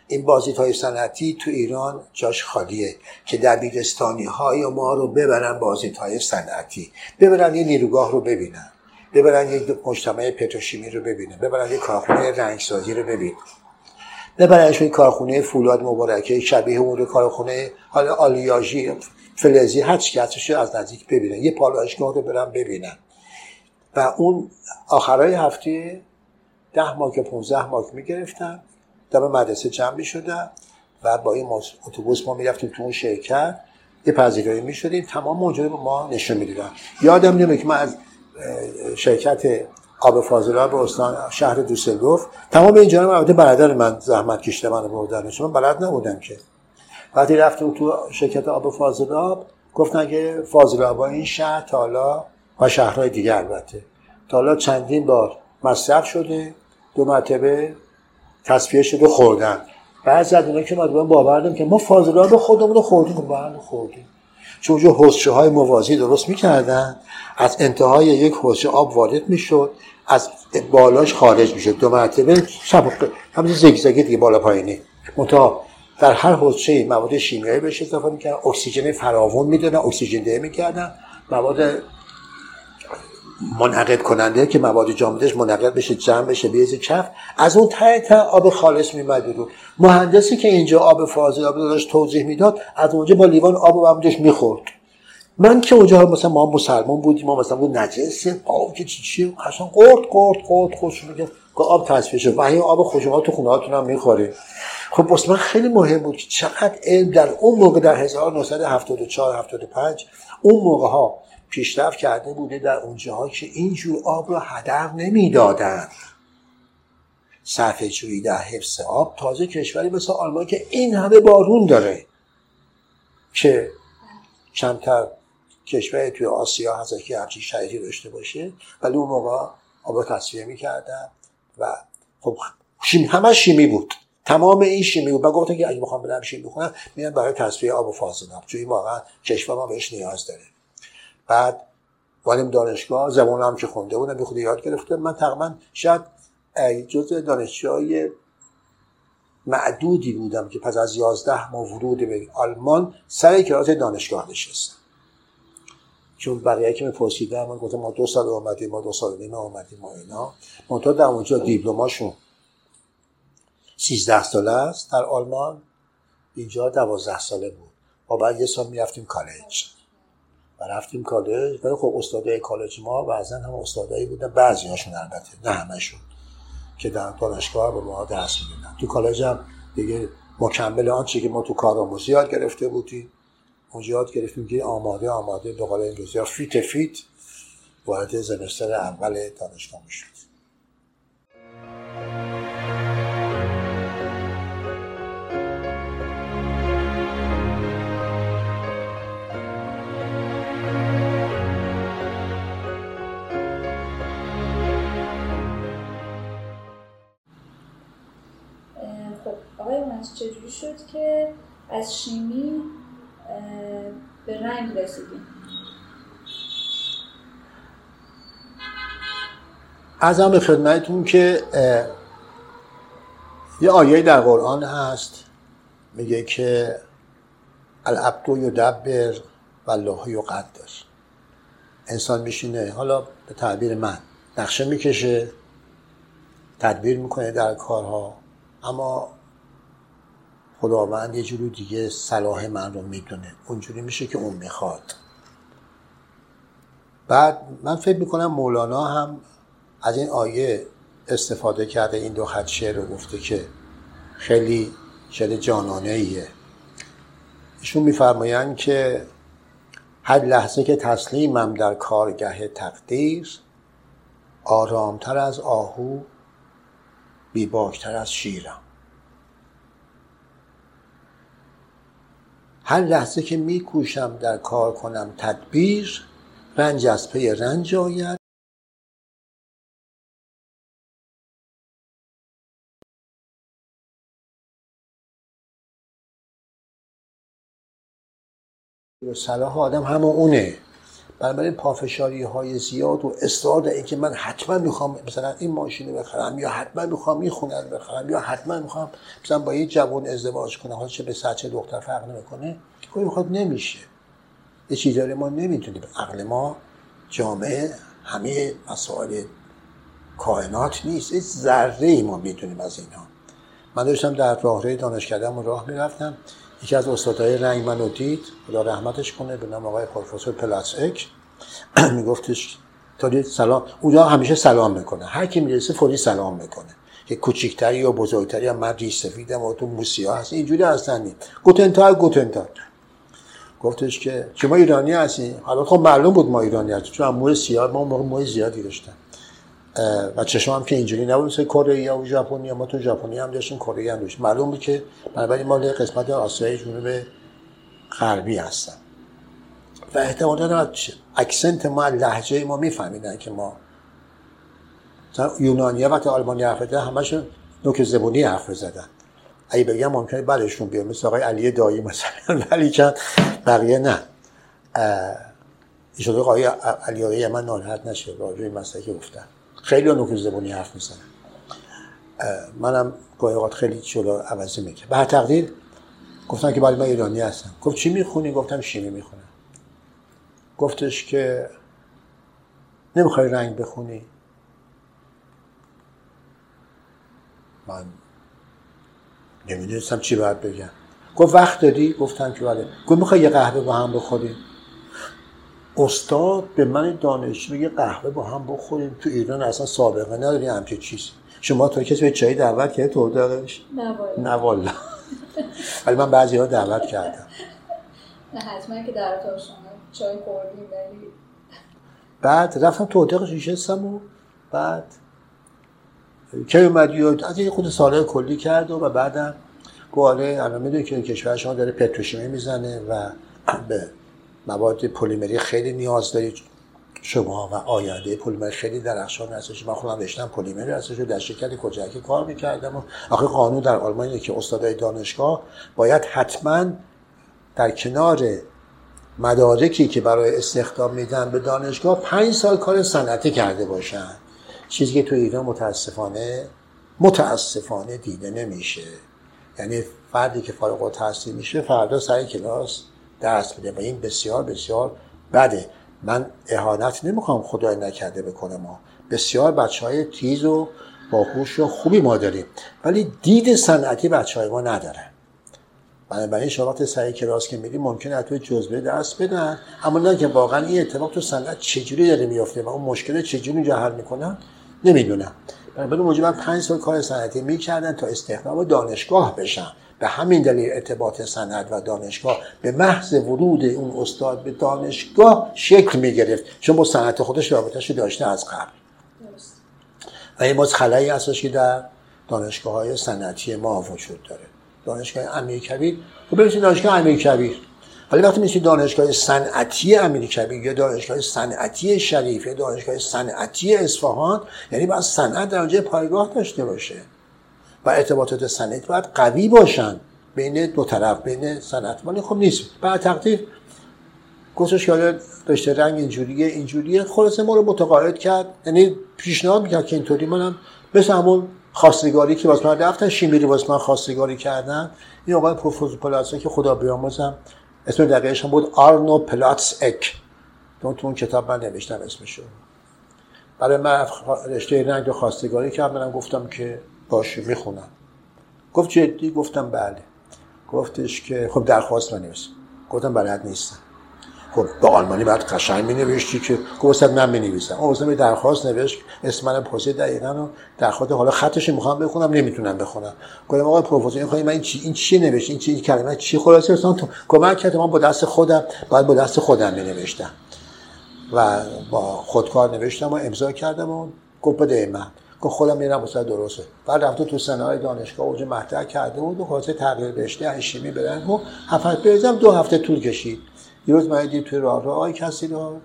این بازدیدهای صنعتی تو ایران جاش خالیه که دبیرستانی های ما رو ببرن بازدیدهای صنعتی. ببرن یه نیروگاه رو ببینن. ببرن یک مجتمع پتروشیمی رو ببینن. ببرن یه کارخونه رنگسازی رو ببینن. ببرنش به کارخونه فولاد مبارکه شبیه اون کارخونه حالا آلیاژی فلزی هر چی از نزدیک ببینن. یه پالایشگاه رو برن ببینن. و اون آخرای هفته ده ماه که 15 ماه می‌گرفتن دم مدرسه جمع شدن و با این اتوبوس ما می‌رفتیم تو اون شرکت. یه پذیرایی می‌شدیم. تمام موجود به ما نشون می‌دیدن. یادم نمیاد که من از شرکت آب فاضلاب به استان شهر دوسلدورف تمام این جانب البته برادر من زحمت کشته من بردن. من بلد نبودم که. وقتی رفتیم تو شرکت آب فاضلاب گفتن که فاضلاب این شهر تالا و شهرهای دیگه البته. تالا چندین بار مصرف شده. دو مرتبه تصفیه شده خوردن. بعضی از اینا که ما باور که ما فاضلاب خودمون رو خوردیم. بله خوردیم. چون اونجا حوزچه های موازی درست می‌کردن. از انتهای یک حوزچه آب وارد می‌شد. از بالاش خارج می‌شد. دو مرتبه شب همین زگزگی دیگه بالا پایینی متا در هر حوزچه مواد شیمیایی بهش اضافه می‌کردن. اکسیژن فراوون می‌دادن. اکسیژن ده می‌کردن. مواد منعقد کننده که مواد جامدش منعقد بشه جمع بشه بیزی کف. از اون ته ته آب خالص میمد رو مهندسی که اینجا آب فاضل آب داشت توضیح می‌داد از اونجا با لیوان آب و همونجاش می‌خورد. من که اونجا مثلا ما مسلمان بودیم ما مثلا بود نجسه آب که چی چی قشنگ قرد قرد قرد خوش میگه آب تصفیه شد. و این آب خوشما تو خونه هاتون هم می‌خورید خب واسه من خیلی مهم بود که چقدر علم در اون موقع در 1974 75 اون موقع ها پیشرفت کرده بوده در اونجاها که اینجور آب رو هدر نمی‌دادن صرفه جویی در حفظ آب تازه کشوری مثل آلمان که این همه بارون داره که کمتر کشور توی آسیا هست که همچین شرایطی داشته باشه. ولی اون موقع آب تصفیه می‌کردن و خب شیمی همه شیمی بود. تمام این شیمی بود. من گفتم که اگه بخوام برم شیمی بخونم میرم برای تصفیه آب و فاضلاب چون این واقعا کشور ما بهش نیاز داره. بعد والیم دانشگاه زمان هم که خونده بودم بخود یاد گرفته. من تقریبا شاید جز دانشجوهای معدودی بودم که پس از یازده ماه ورود به آلمان سر کلاس دانشگاه نشستم. چون بقیه که میپرسیدم من گفتم ما دو سال اومدیم ما دو سال نیم اومدیم ما اینا. منتها در اونجا دیپلماشون سیزده ساله است در آلمان اینجا دوازده ساله بود. و بعد یه سال می‌رفتیم کالج. و رفتیم کالج. ولی خب استادای کالج ما بعضا هم استادایی بودن. بعضی هاشون البته نه همشون که در دانشگاه به ما درس می‌دادن. تو کالج هم دیگه مکمل آنچه که ما تو کارآموزی یاد گرفته بودیم. اونجا یاد گرفتیم که آماده آماده به قول انگلیسی فیت فیت وارد زمستر اول دانشگاه می‌شد چجوری شد که از شیمی به رنگ رسیدیم؟ ازم خدمتون که یه آیه در قرآن هست میگه که العبد یدبر و الله یقدر. انسان میشینه حالا به تعبیر من نقشه می‌کشه تدبیر می‌کنه در کارها اما خداوند یه جوری دیگه صلاح من رو می‌دونه. اونجوری میشه که اون می‌خواد. بعد من فکر می‌کنم مولانا هم از این آیه استفاده کرده این دو خط شعر رو گفته که خیلی شعر جانانه ایه ایشون میفرمایند که هر لحظه که تسلیمم در کارگه تقدیر آرامتر از آهو بیباکتر از شیرم. هر لحظه که میکوشم در کار کنم تدبیر رنج از پی رنج آید. صلاح آدم همه اونه. بنابراین پافشاری های زیاد و اصرار در اینکه من حتما می‌خوام مثلا این ماشین رو بخرم یا حتما می‌خوام این خونه رو بخرم یا حتما می‌خوام مثلا با یه جوان ازدواج کنم حالا چه به سر چه دختر فرق نمی‌کنه که می‌خواد نمیشه. یه چیزایی ما نمی‌تونیم. عقل ما جامعه همه مسائل کائنات نیست. یه ذره ای ما می‌تونیم از اینها من داشتم در راهروی دانشکدهمون راه می‌رفتم. یکی از استادای رنگ منو دید خدا رحمتش کنه به نام آقای پروفسور پلاسک میگفتش تا سلام اونجا همیشه سلام می‌کنه. هر کی می‌رسه فوری سلام می‌کنه. که کوچیکتری یا بزرگتری هم من ریش سفیدم و تو موسیا هست. اینجوری هستن. نیم گوتن تاگ گوتن تاگ گفتش که شما ایرانی هستی حالا خب معلوم بود ما ایرانی هستیم چون موی سیاه ما موقع موی زیادی داشتن. و چشم هم که اینجوری نبود. مثل کره و ژاپنی ما تو ژاپنی هم داشتیم کره هم داشتیم. معلوم بود که بنابراین ما قسمت آسیای جنوب غربی هستن. و احتمالا اکسنت ما لحجه ما میفهمیدن که ما یونانی وقتی آلمانی حرف زدن همشون نوک زبونی حرف زدن. اگه بگم ممکنه بعدشون بیاد. مثل آقای علی دایی مثلا. ولی چند بقیه نه. ایشون آقای علی من ناراحت نشه. راجع این مسئله که گفتن. خیلی نوک زبونی حرف می‌زنن منم گاهی اوقات خیلی جلو عوضی می‌کنم. به هر تقدیر گفتن که برای من ایرانی هستم. گفت چی می‌خونی؟ گفتم شیمی می‌خونم. گفتش که نمی‌خوای رنگ بخونی؟ من نمی‌دونستم چی باید بگم. گفت وقت دادی؟ گفتم که بله. گفت می‌خوای یه قهوه با هم بخوریم؟ استاد به من دانشجو یه قهوه با هم بخوریم. تو ایران اصلا سابقه نداری همچه چیز شما تو کسی به چای دعوت کرد تو اتاقش نه والا. ولی من بعضی ها دعوت کردم. نه حتما که در اتاق شما چای خوردیم ولی بعد رفتم تو اتاقش نشستم و بعد کی اومدی از یه خود ساله کلی کرد و بعدم گواله الان می‌دونی که کشور شما داره پتروشیمی می‌زنه و به مواد پلیمری خیلی نیاز دارید. شما و آینده پلیمر خیلی درخشان هستش. من خودم رشتم پلیمری هستش. در شرکت کوچکی کار می‌کردم و آخه قانون در آلمان که استادای دانشگاه باید حتما در کنار مدارکی که برای استخدام میدن به دانشگاه پنج سال کار صنعتی کرده باشن. چیزی که تو ایران متاسفانه متاسفانه دیده نمیشه. یعنی فردی که فارغ التحصیل میشه فردا سر کلاس درس میده و این بسیار بسیار بده. من اهانت نمی‌خوام خدای نکرده بکنه ما بسیار بچه های تیز و باهوش و خوبی ما داریم. ولی دید صنعتی بچه های ما ندارن بنابراین شما وقت سعی کلاس که میریم ممکنه توی جزبه درس بدن. اما نه که واقعا این اتفاق تو صنعت چجوری داره میفته و اون مشکل چجوری اینجا حل می‌کنن نمی‌دونم. بنابراین موجب پنج سال کار صنعتی می‌کردن تا استخدام دانشگاه بشن. به همین دلیل ارتباط صنعت و دانشگاه به محض ورود اون استاد به دانشگاه شکل می گرفت چون با صنعت خودش رابطهش داشته از قبل. و این باز خلایی هستش که در دانشگاه های صنعتی ما وجود داره. دانشگاه امیر کبیر. و خب دانشگاه امیر کبیر. ولی وقتی میشه دانشگاه صنعتی امیر کبیر یا دانشگاه صنعتی شریف یا دانشگاه صنعتی اصفهان یعنی باید صنعت در اونجا پایگاه داشته باشه. و ارتباطات صنعتی باید قوی باشن بین دو طرف بین صنعت. ولی خب نیست. بعد تقدیر گفتش که رشته رنگ اینجوریه اینجوریه. خلاصه ما رو متقاعد کرد. یعنی پیشنهاد می‌کرد که اینطوری. منم مثل همون خواستگاری که واسه من رفتن شیمیری واسه من خواستگاری کردن. این آقای پروفسور پلاتس که خدا بیاموزم اسم دقیقش هم بود آرنو پلاتس اک تو اون کتاب من نوشتم اسمشو. برای من رشته رنگ خواستگاری کردم گفتم که باشه می‌خونم. گفت جدی؟ گفتم بله. گفتش که خب درخواست بنویس گفتم بلد نیستم. خب به آلمانی بعد قشنگ می نوشتی که گفت من می نویسم اون درخواست نوشت اسم من پرسید دقیقا و درخواست حالا خطش می‌خوام بخونم نمی‌تونم بخونم. گفتم آقای پروفسور این من این چی این چی نوشت؟ این چی کلمه چی خلاصه؟ اصلا تو کمک کرد من با دست خودم باید با دست خودم می نوشتم و با خودکار نوشتم و امضا کردم و گفت بده من. که خودم میرم واسه درسته. بعد رفته تو سنای دانشگاه اوج مطرح کرده بود و خاطر تغییر رشته شیمی برن. و هفت بریزم دو هفته طول کشید. یه روز من دید توی راه راه کسی رو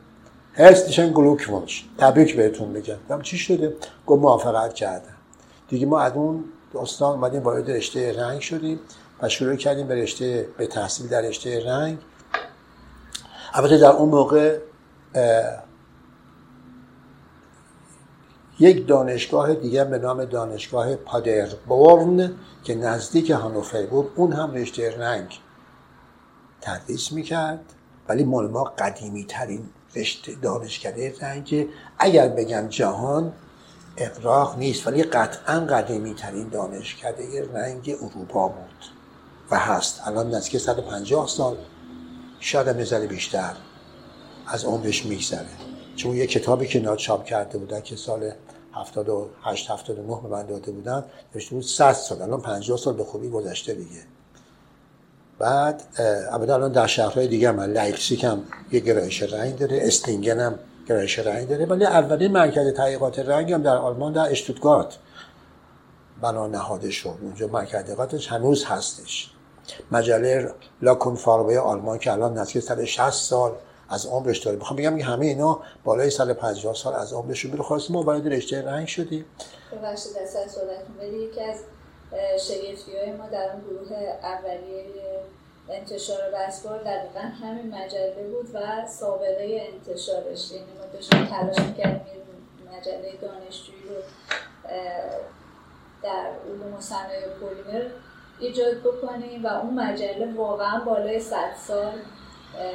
هرستشن گلوک ونش تبریک بهتون بگم گفتم چی شده؟ گفت موافقت کردم. دیگه ما از اون دوستان اومدیم وارد رشته رنگ شدیم و شروع کردیم به رشته به تحصیل در رشته رنگ. البته در اون موقع یک دانشگاه دیگر به نام دانشگاه پادربورن که نزدیک هانوفر بود اون هم رشته رنگ تدریس می‌کرد. ولی مال ما قدیمی ترین رشته دانشکده رنگ. اگر بگم جهان اقراق نیست ولی قطعا قدیمی ترین دانشکده رنگ اروپا بود و هست. الان نزدیک 150 سال شاید هم بیشتر از عمرش میگذره. چون یه کتابی که ناد چاپ کرده بودن که سال 78 79 به من داده بودن. نوشته بود 100 سال. الان 50 سال به خوبی گذشته دیگه. بعد البته الان در شهرهای دیگه من لایپزیگ هم یه گرایش رنگ داره اسلینگن هم گرایش رنگ داره. ولی اولین مرکز تحقیقات رنگ هم در آلمان در اشتوتگارت. بنا نهاده شد. اونجا مرکز تحقیقاتش هنوز هستش. مجله لاکون فاربای آلمان که الان نزدیک 160 سال از عمرش داره. می‌خوام بگم که همه اینا بالای سال 50 سال از عمرش میره. خواست ما وارد رشته رنگ شدیم. ببخشید از ولی یکی از شگفتی های ما در اون گروه اولیه انتشار بسپار دقیقا همین مجله بود و سابقه انتشارش. یعنی ما داشتیم تلاش می‌کردیم مجله دانشجویی رو در علوم و صنایع پلیمر ایجاد بکنیم و اون مجله واقعا بالای 100 سال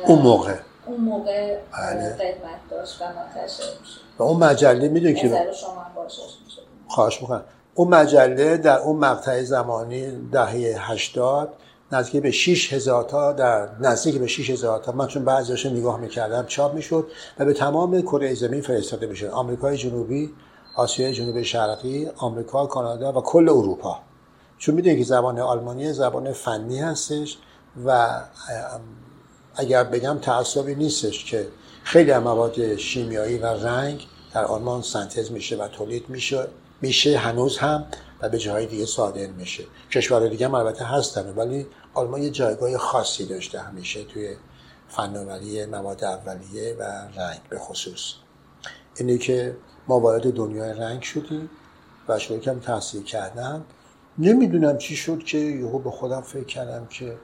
اون موقع. اون موقع بله. قدمت داشت و منتشر میشه و اون مجله می‌دونی که شما خواهش می‌کنم. اون مجله در اون مقطع زمانی دهه 80 نزدیک به 6 هزار تا در نزدیک به 6 هزار تا من چون بعضیش نگاه می‌کردم چاپ می‌شد و به تمام کره زمین فرستاده می‌شد. آمریکای جنوبی آسیای جنوبی شرقی آمریکا کانادا و کل اروپا. چون می‌دونید که زبان آلمانی زبان فنی هستش و اگر بگم تعصبی نیستش که خیلی از مواد شیمیایی و رنگ در آلمان سنتز میشه و تولید میشه میشه هنوز هم و به جاهای دیگه صادر میشه. کشور دیگه هم البته هستن ولی آلمان یه جایگاه خاصی داشته همیشه توی فناوری مواد اولیه و رنگ به خصوص. اینه که ما وارد دنیای رنگ شدیم و شروع کم تحصیل کردن. نمی‌دونم چی شد که یهو به خودم فکر کردم که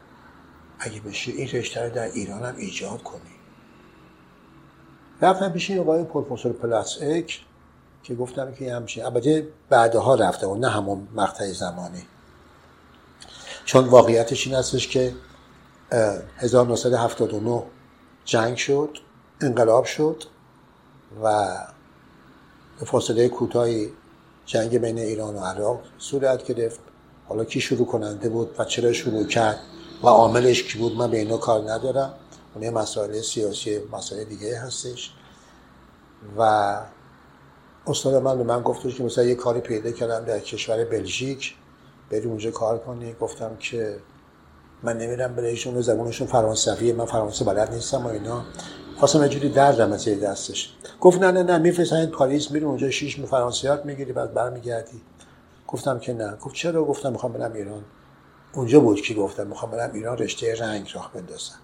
اگه بشه این رشته رو در ایران هم ایجاد کنی. رفتم پیش آقای پروفسور پلاس اک که گفتم که همچین البته بعدها رفته و نه همون مقطع زمانی. چون واقعیتش این هستش که 1979 جنگ شد انقلاب شد و به فاصله کوتاهی جنگ بین ایران و عراق صورت گرفت. حالا کی شروع کننده بود و چرا شروع کرد؟ و عاملش کی بود؟ من به اینا کار ندارم. اون مسائل سیاسی مسائل دیگه هستش. و استاد من به من گفتش که مثلا یه کاری پیدا کردم در کشور بلژیک. بری اونجا کار کنی. گفتم که من نمیرم بلژیکشون زبونشون فرانسویه من فرانسه بلد نیستم و اینا. خواستم جوری دردم از دستش. گفت نه نه نه میفرستن پاریس میری اونجا شیش می فرانسیات می‌گیری بعد برمیگردی. گفتم که نه. گفت چرا؟ گفتم می‌خوام برم ایران. اونجا بود که گفتم می‌خوام برم ایران رشته رنگ راه بندازم.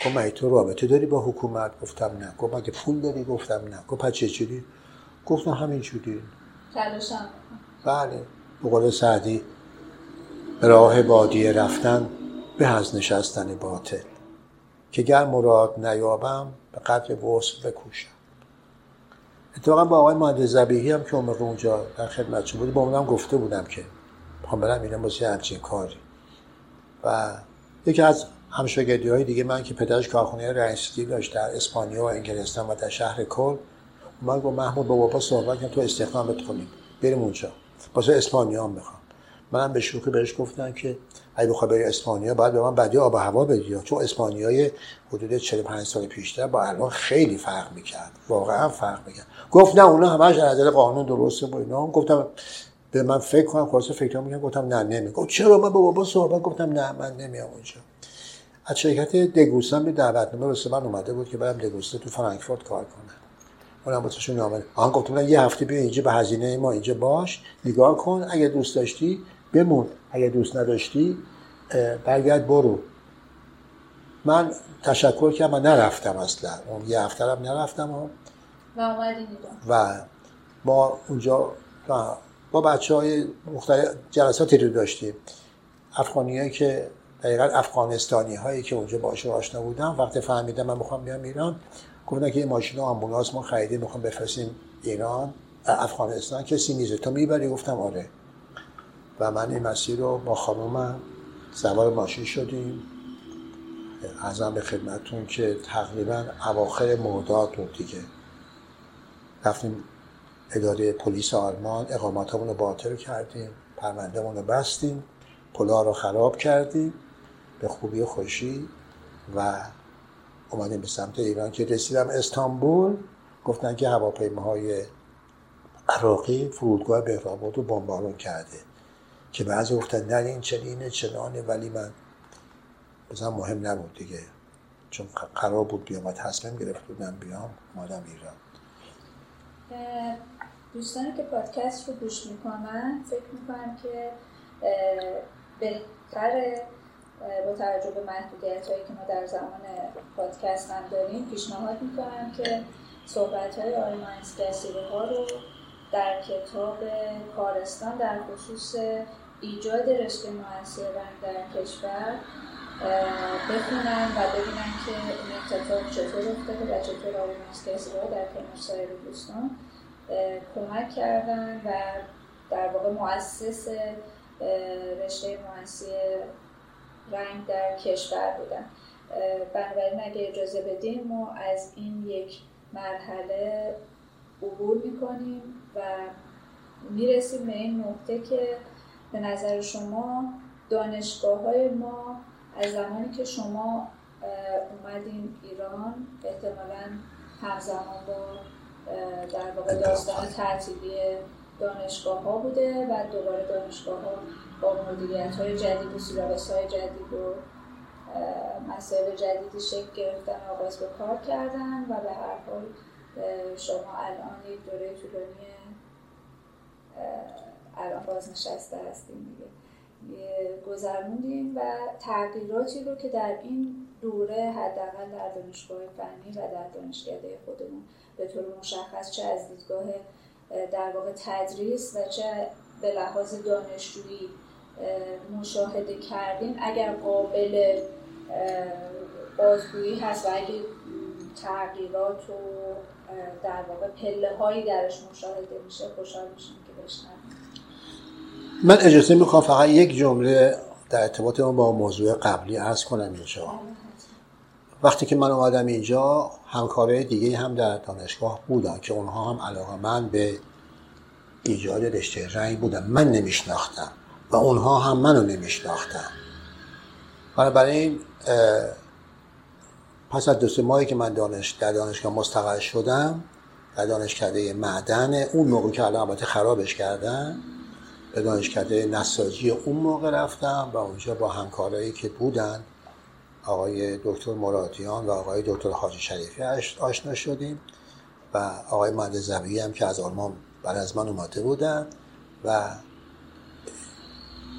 گفت من تو رابطه داری با حکومت؟ گفتم نه. گفت مگه پول داری؟ گفتم نه. گفت چه جوری؟ گفتم همین جوری. بله. به قول سعدی به راه بادیه رفتن به از نشستن باطل. که گر مراد نیابم به قدر وصف بکوشم. اتفاقا با آقای مهندس زبیهی هم که اون اونجا در خدمتشون بود با اونم گفته بودم که برم اینم واسه همچین کاری. و یکی از همشاگردی های دیگه من که پدرش کارخونه رئیسی داشت در اسپانیا و انگلستان و در شهر کل من با محمود با بابا صحبت کردم تو استخدام بتونیم بریم اونجا. واسه اسپانیا هم می‌خوام. منم به شوخی بهش گفتم که اگه بخوای بری اسپانیا باید به من بدی آب و هوا بدی. چون اسپانیای حدود 45 سال پیشتر با الان خیلی فرق می‌کرد. واقعا فرق می‌کرد. گفت نه اونا همش از نظر قانون درسته با اینا. گفتم به من فکر کنم خلاص فکر میگم گفتم نه نمی گفت چرا؟ من با بابا صحبت گفتم نه من نمیام اونجا. از شرکت دگوستان به دعوتنامه واسه من اومده بود که برم دگوسته تو فرانکفورت کار کنم. اونم واسه نامه. آن گفتم یه هفته بیا اینجا به هزینه ما اینجا باش نگاه کن اگه دوست داشتی بمون اگه دوست نداشتی برگرد برو. من تشکر کردم و نرفتم اصلا. اون یه هفته هم نرفتم و و ما اونجا با بچه های مختلف جلساتی رو داشتیم. افغانی که دقیقا افغانستانی هایی که اونجا باشه آشنا بودم وقتی فهمیدم من می‌خوام بیام ایران گفتن که یه ماشین آمبولانس ما خریدیم می‌خوام بفرستیم ایران افغانستان. کسی نیست تو می‌بری؟ گفتم آره. و من این مسیر رو با خانومم سوار ماشین شدیم. ازم به خدمتون که تقریبا اواخر مرداد بود دیگه. رفتیم اداره پلیس آلمان اقامتمون رو باطل کردیم پروندهمون رو بستیم پلا رو خراب کردیم به خوبی خوشی و اومدیم به سمت ایران که رسیدم استانبول. گفتن که هواپیماهای عراقی فرودگاه بهرامود رو بمبارون کرده. که بعضی گفتن نه این چنینه چنانه ولی من بزن مهم نبود دیگه. چون قرار بود بیام و تصمیم گرفت بودم بیام اومدم ایران. دوستانی که پادکست رو گوش می‌کنن فکر می‌کنم که بهتر با توجه به محدودیت هایی که ما در زمان پادکست هم داریم پیشنهاد می‌کنم که صحبت های آقای ها رو در کتاب کارستان در خصوص ایجاد رشته رنگ در کشور بخونن و ببینن که این اتفاق چطور افتاده و چطور آقای ها در کنار سایر دوستان کمک کردن و در واقع مؤسس رشته مهندسی رنگ در کشور بودن. بنابراین اگه اجازه بدیم ما از این یک مرحله عبور می‌کنیم و می‌رسیم به این نقطه که به نظر شما دانشگاه های ما از زمانی که شما اومدین ایران احتمالا همزمان با در واقع داستان تعطیلی دانشگاه ها بوده و دوباره دانشگاه ها با مدیریت های جدید و سیلابس های جدید و مسائل جدیدی شکل گرفتن آغاز به کار کردن و به هر حال شما الان یک دوره طولانی الان بازنشسته هستیم دیگه. گذروندیم و تغییراتی رو که در این دوره حداقل در دانشگاه فنی و در دانشکده خودمون به طور مشخص چه از دیدگاه در واقع تدریس و چه به لحاظ دانشجویی مشاهده کردیم. اگر قابل بازگویی هست و اگه تغییرات و در واقع پله هایی درش مشاهده میشه خوشحال میشیم که بشنویم. من اجازه می‌خوام فقط یک جمله در ارتباط با موضوع قبلی عرض کنم اینجا وقتی که من اومدم اینجا همکارای دیگه هم در دانشگاه بودن که اونها هم علاقه من به ایجاد رشته رنگ بودن. من نمیشناختم و اونها هم منو نمیشناختن. بنابراین پس از دو سه ماهی که من دانش در دانشگاه مستقل شدم در دانشکده معدن اون موقع که الان خرابش کردن به دانشکده نساجی اون موقع رفتم و اونجا با همکارایی که بودن آقای دکتر مرادیان و آقای دکتر حاجی شریفی آشنا شدیم و آقای مهد زبیی هم که از آلمان بعد از من اومده بودن و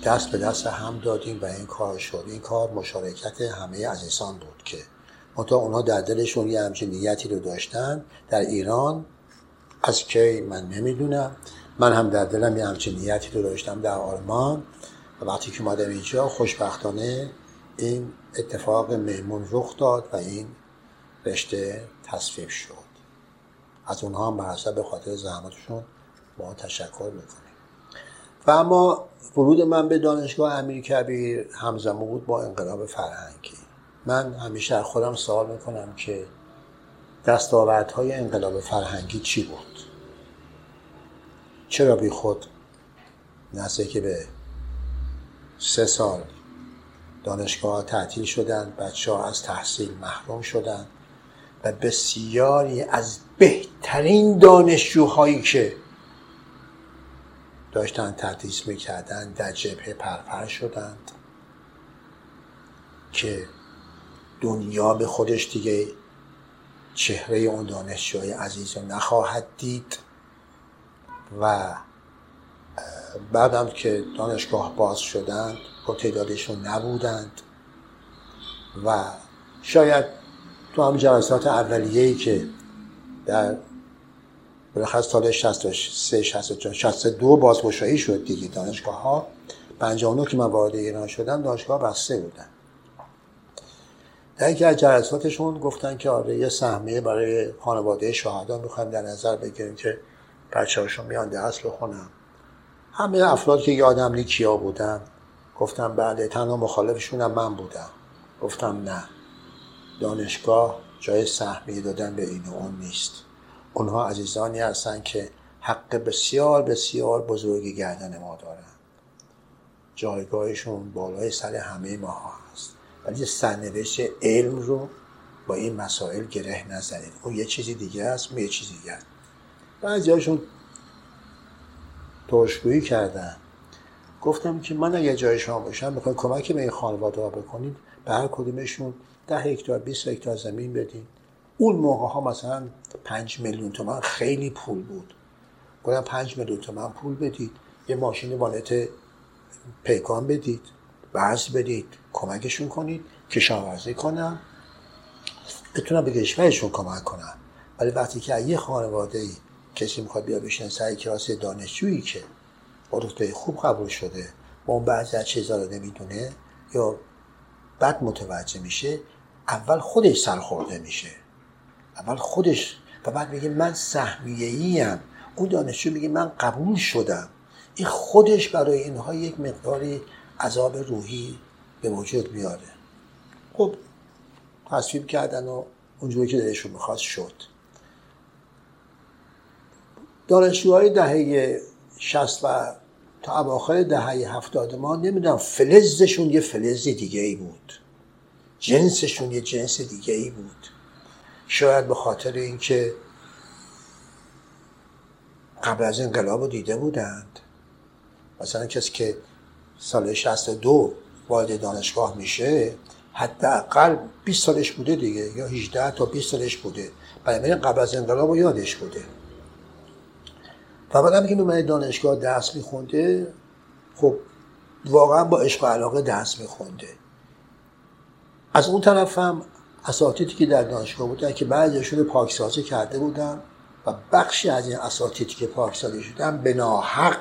دست به دست هم دادیم و این کار شد. این کار مشارکت همه عزیزان بود که منتها اونا در دلشون یه همچین نیتی رو داشتن. در ایران از کی من نمی‌دونم. من هم در دلم یه همچین نیتی رو داشتم در آلمان و وقتی که اومدم اینجا خوشبختانه این اتفاق میمون رخ داد و این رشته تصویب شد. از اونها هم برسه به خاطر زحمتشون با تشکر می‌کنیم. و اما ورود من به دانشگاه امیر کبیر همزمان بود با انقلاب فرهنگی. من همیشه خودم سوال می‌کنم که دستاوردهای انقلاب فرهنگی چی بود؟ چرا بی خود؟ نسه که به سه سال دانشگاه تعطیل شدن بچه ها از تحصیل محروم شدن و بسیاری از بهترین دانشجوهایی که داشتن تدریس می‌کردن در جبهه پرپر شدند که دنیا به خودش دیگه چهره اون دانشجوهای عزیز رو نخواهد دید. و بعدم که دانشگاه باز شدند با تعدادشون نبودند و شاید تو هم جلسات اولیه‌ای که در بالاخره سال 63 64 62 بازگشایی شد دیگه دانشگاه ها 59 که من وارد ایران شدم دانشگاه بسته بودن. در یکی از جلساتشون گفتن که آره یه سهمیه برای خانواده شهدا می‌خوایم در نظر بگیریم که بچه هاشون میان درس بخونن. همه افراد که یادم نی کیا بودن؟ گفتم بله تنها مخالفشون هم من بودم. گفتم نه. دانشگاه جای سهمیه دادن به این و اون نیست. اونها عزیزانی هستن که حق بسیار بسیار بزرگی گردن ما دارن. جایگاهشون بالای سر همه ما هست. ولی سرنوشت علم رو با این مسائل گره نزنید. اون یه چیزی دیگه است اون یه چیزی دیگه است. بعضی هاشون ترشگویی کردن. گفتم که من اگه جای شما باشم می‌خوای کمکی به این خانواده ها بکنید؟ به هر کدومشون ده هکتار 20 هکتار زمین بدین. اون موقع ها مثلا پنج میلیون تومن خیلی پول بود. گفتم پنج میلیون تومن پول بدید. یه ماشین وانت پیکان بدید. برز بدید. کمکشون کنید. کشاورزی کنم بتونم به کشورشون کمک کنم ولی وقتی که یه خانواده ای کسی می‌خواد بیا بشین سر کلاس دانشجویی که با رتبه خوب قبول شده و اون بعضی از چیزا رو نمی‌دونه یا بد متوجه میشه اول خودش سرخورده میشه. اول خودش و بعد میگه من سهمیه ایم اون دانشجو میگه من قبول شدم. این خودش برای اینها یک مقداری عذاب روحی به وجود میاره. خب تصویب کردن و اونجوری که دلشون می‌خواست شد. دانشجوهای دهه 60 و تا اواخر دهه هفتاد ما نمی‌دونم فلزشون یه فلز دیگه ای بود. جنسشون یه جنس دیگه ای بود. شاید به خاطر اینکه قبل از انقلاب رو دیده بودند. مثلا کسی که سال 62 وارد دانشگاه میشه حداقل 20 سالش بوده دیگه یا 18 تا 20 سالش بوده. برای قبل از انقلاب یادش بوده. و بعد که به دانشگاه درس میخونده خب واقعا با عشق و علاقه درس میخونده. از اون طرف هم اساتیدی که در دانشگاه بودن که بعضیشون پاکسازی کرده بودن و بخشی از این اساتیدی که پاکسازی شدن به ناحق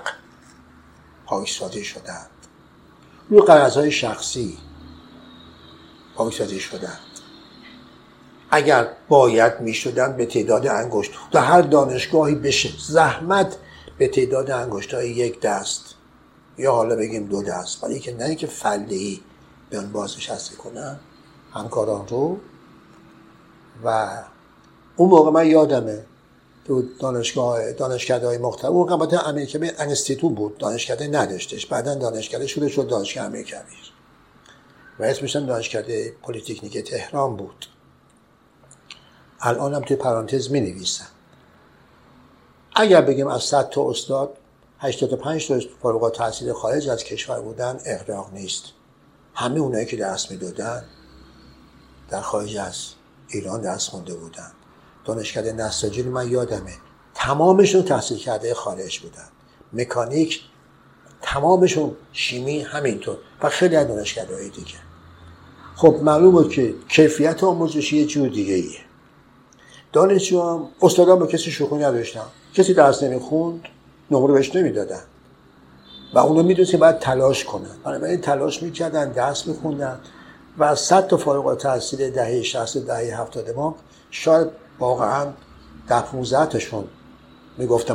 پاکسازی شدن. روی قرضهای شخصی پاکسازی شدن. اگر باید می شدن به تعداد انگشت در هر دانشگاهی بشه. زحمت به تعداد انگشت های یک دست. یا حالا بگیم دو دست. ولی که نه که فله‌ای به اون بازنشسته کنن. همکاران رو. و اون موقع من یادمه تو دانشگاه دانشکده های مختلف. اون البته امیرکبیر انستیتو بود. دانشکده نداشتش. بعدا دانشکده شده شد دانشگاه امیرکبیر. و اسمش دانشکده پلیتکنیک تهران بود. الان هم توی پرانتز می نویسم اگر بگیم از 100 تا استاد 85 تا فارغ تحصیل خارج از کشور بودن اغراق نیست. همه اونایی که درس می‌دادن در خارج از ایران درس خونده بودن. دانشکده نساجی من یادمه. تمامشون تحصیل کرده خارج بودن. مکانیک تمامشون شیمی همینطور و خیلی از دانشکده های دیگه. خب معلومه که کیفیت آموزشی یه جور دیگه ایه دانشجو هم استادان با کسی شوخی نداشتن کسی درس نمی‌خوند نمره بهش نمی‌دادن. و اونو می‌دونست باید تلاش کنن. بنابراین تلاش می‌کردن درس میخوندن و از صد تا فارغ التحصیل دهه 60 دهه 70 ما شاید واقعا ده 15 تاشون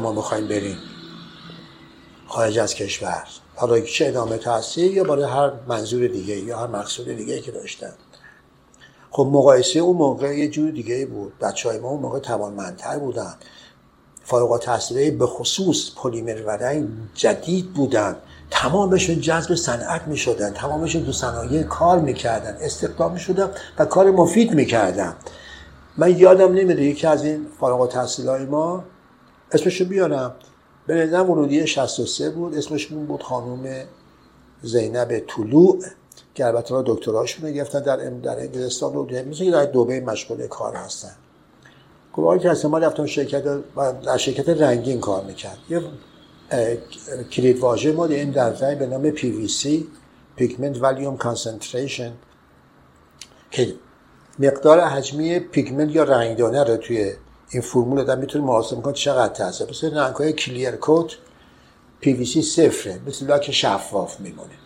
ما می‌خوایم بریم خارج از کشور. حالا چه ادامه تحصیل یا برای هر منظور دیگه یا هر مقصود دیگه که داشتن. خب مقایسه اون موقع یه جور دیگه بود. بچه های ما اون موقع توانمندتر بودن. فارغ التحصیلی به خصوص پلیمر ورنگ جدید بودن. تمامشون جذب صنعت می شدن تمامشون تو صنایع کار می‌کردن. استخدام می شدن و کار مفید می‌کردن. من یادم نمیده یکی از این فارغ التحصیل های ما اسمشو بیارم. به نظرم ورودی 63 بود. اسمش بود خانوم زینب طلوع. که البته دکتراشون رو گرفتن در در انگلستان رو مثل که در دوبه مشغول کار هستن. خب آقای کسی ما رفتم شرکت در شرکت رنگین کار می‌کرد. یه کلید واژه ما این در به نام PVC Pigment Volume Concentration که مقدار حجمی پیگمنت یا رنگدانه رو توی این فرمول آدم می‌تونه محاسبه کنه چقدر تاثیر مثل رنگ های clear coat PVC صفره مثل لاک شفاف میمونه.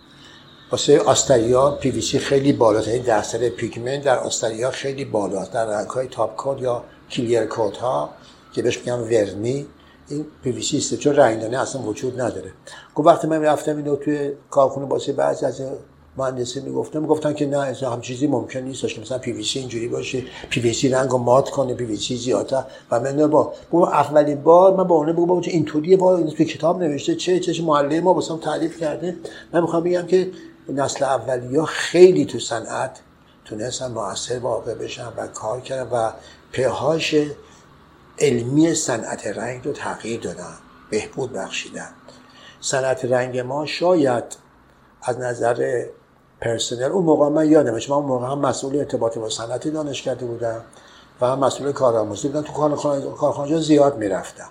واسه آستریا پی وی سی خیلی بالاست این درصد پیگمنت در آستریا خیلی بالاست در رنگ های top coat یا clear coat ها که بهش میگیم ورنی این پی وی سی چون رنگدانه اصلا وجود نداره. گفت وقتی من رفتم اینو توی کارخونه واسه بعضی از مهندسا می‌گفتم می‌گفتن که نه همچین چیزی ممکن نیست. که مثلا پی وی سی اینجوری باشه پی وی سی رنگو مات کنه پی وی سی زیادتر. و من با بگم اولین بار من با اون بگم این اینطوریه؟ با این تو کتاب نوشته. چه چه معلم ما واسم تعریف کرده. من می‌خوام بگم که نسل اولیه خیلی تو صنعت تونستن موثر واقع بشن و کار کردن و پایه‌های علمی صنعت رنگ رو تغییر دادن بهبود بخشیدن. صنعت رنگ ما شاید از نظر پرسنل اون موقع من یادمه من اون موقع هم مسئول ارتباط با صنعتی دانشکده بودم و هم مسئول کارآموزی بودم تو کارخانه زیاد می‌رفتم.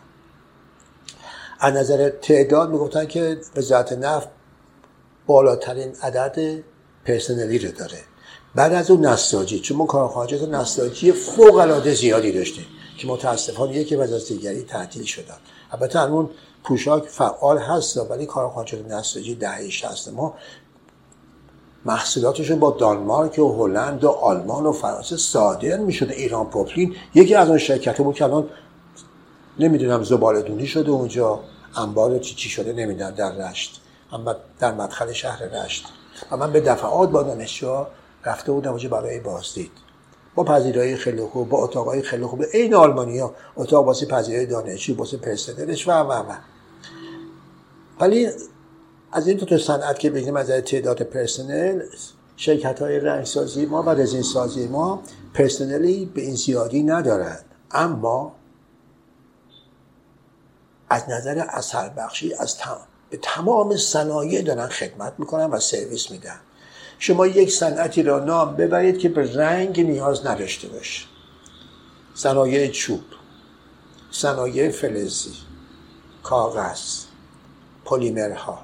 از نظر تعداد می‌گفتن که وزارت نفت بالاترین عدد پرسنلی رو داره. بعد از اون نساجی چون ما کارخانجات نساجی فوق العاده زیادی داشتیم که متاسفانه یکی بعد از دیگری تعطیل شدن. البته همون پوشاک فعال هست ولی کارخانجات نساجی دهه 60 ما محصولاتشون با دانمارک و هلند و آلمان و فرانسه صادر می‌شده ایران پوپلین یکی از اون شرکت بود که الان نمی‌دونم زباله دونی شده اونجا انبار چی چی شده نمی‌دونم در رشت. اما در مدخل شهر رشت. و من به دفعات با دانشجو رفته بودم اونجا برای بازدید. با پذیرایی خیلی خوب با اتاقای خیلی خوب. این آلمانی ها اتاق واسه پذیرایی دانشجو واسه پرسنلش و و و. ولی از این تو صنعت که بگیم از تعداد پرسنل شرکت های رنگسازی ما و رزین سازی ما پرسنلی به این زیادی ندارند. اما از نظر اثر بخشی از تمام به تمام صنایع دارن خدمت می‌کنن و سرویس میدن. شما یک صنعتی را نام ببرید که به رنگ نیاز نداشته باشه. صنایع چوب صنایع فلزی کاغذ پلیمرها.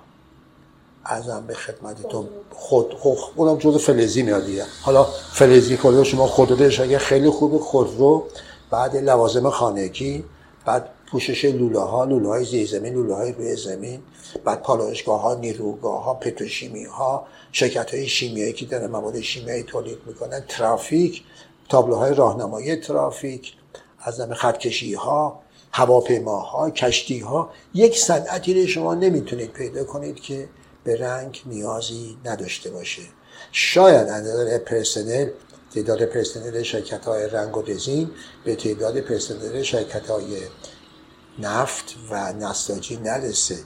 ازم به خدمتتون خود اونم جز فلزی میاد حالا فلزی کلا شما خودروش اگه خیلی خوبه خودرو بعد لوازم خانگی بعد پوشش لوله ها لوله های زیر زمین لوله های روی زمین. بعد پالایشگاه ها نیروگاه ها پتروشیمی ها شرکت های شیمیایی که دارن مواد شیمیایی تولید می‌کنن ترافیک تابلوهای راهنمایی ترافیک از خط خطکشی ها هواپیماها کشتی ها یک صنعتی رو شما نمی‌تونید پیدا کنید که به رنگ نیازی نداشته باشه. شاید اندازه پرسنل تعداد پرسنل شرکت های رنگ و رزین به تعداد پرسنل شرکت های نفت و نساجی نرسه.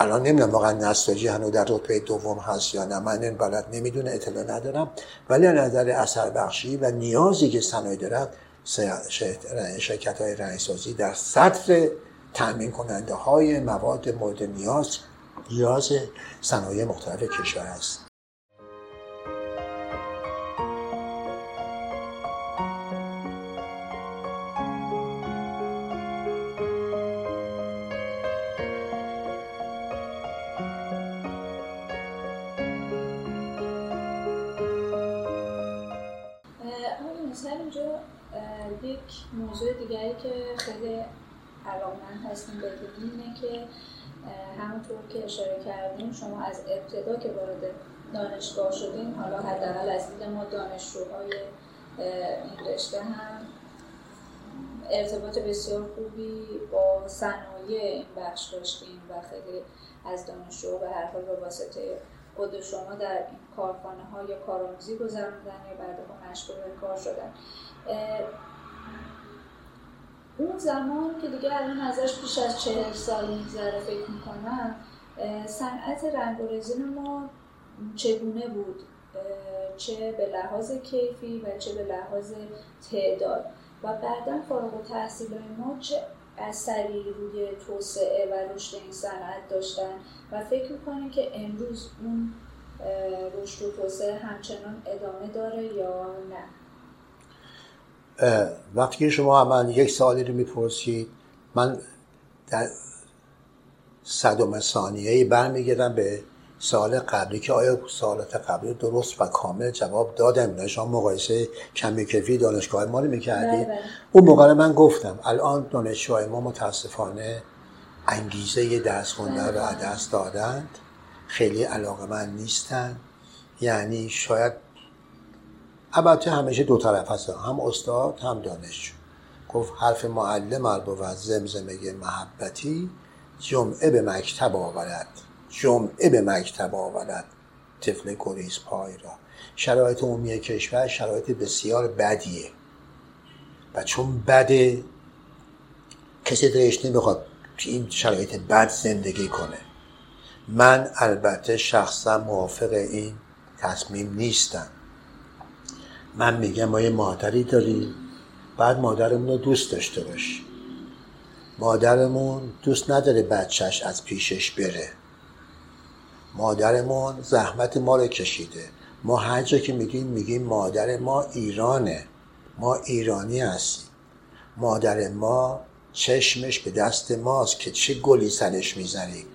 الان نمی‌دونم واقعا نساجی هنوز در رتبه دوم هست یا نه. من این بلد نمی‌دونه اطلاع ندارم. ولی از نظر اثر بخشی و نیازی که صنایع دارد شرکت های رنگسازی در سطر تأمین کننده های مواد مورد نیاز نیاز صنایع مختلف کشور است ابتدا که وارد دانشگاه شدیم حالا حداقل از دید ما دانشجوهای این رشته هم ارتباط بسیار خوبی با صنایع این بخش داشتیم و خیلی از دانشجو به هر حال به واسطه خود شما در این کارخانه ها یا کارآموزی گذروندن یا بعد مشغول کار شدن. اون زمان که دیگه الان ازش بیش از چهل سال میگذره فکر می‌کنم صنعت رنگ و رزین ما چگونه بود؟ چه به لحاظ کیفی و چه به لحاظ تعداد؟ و بعدا فارغ و تحصیل ما چه اثری روی توسعه و رشد این صنعت داشتن؟ و فکر می‌کنیم که امروز اون رشد و توسعه همچنان ادامه داره یا نه؟ وقتی شما من یک سالی رو می‌پرسید من در صدم ثانیه برمیگردم به سال قبلی که آیا سالات قبلی درست و کامل جواب دادم نه؟ شما مقایسه کمی کفی دانشگاه ما رو می‌کردید بله،. اون موقع من گفتم. الان دانشجوهای ما متاسفانه انگیزه درس خونده رو. دست دادند. خیلی علاقه من نیستن. یعنی شاید البته همیشه دو طرف هست هم استاد هم دانشجو. گفت حرف معلم و زمزمه محبتی. جمعه به مکتب آورد. جمعه به مکتب آورد. طفل گریز پای را. شرایط عمومی کشور شرایط بسیار بدیه. و چون بده کسی درش نمی‌خواد تو این شرایط بد زندگی کنه. من البته شخصا موافق این تصمیم نیستم. من میگم ما یه مادری داریم. بعد مادرمون رو دوست داشته باشیم. مادرمون دوست نداره بچهش از پیشش بره. مادرمون زحمت ما رو کشیده. ما هر جا که میگیم میگیم مادر ما ایرانه. ما ایرانی هستیم. مادر ما چشمش به دست ماست که چه گلی سرش می‌زنیم.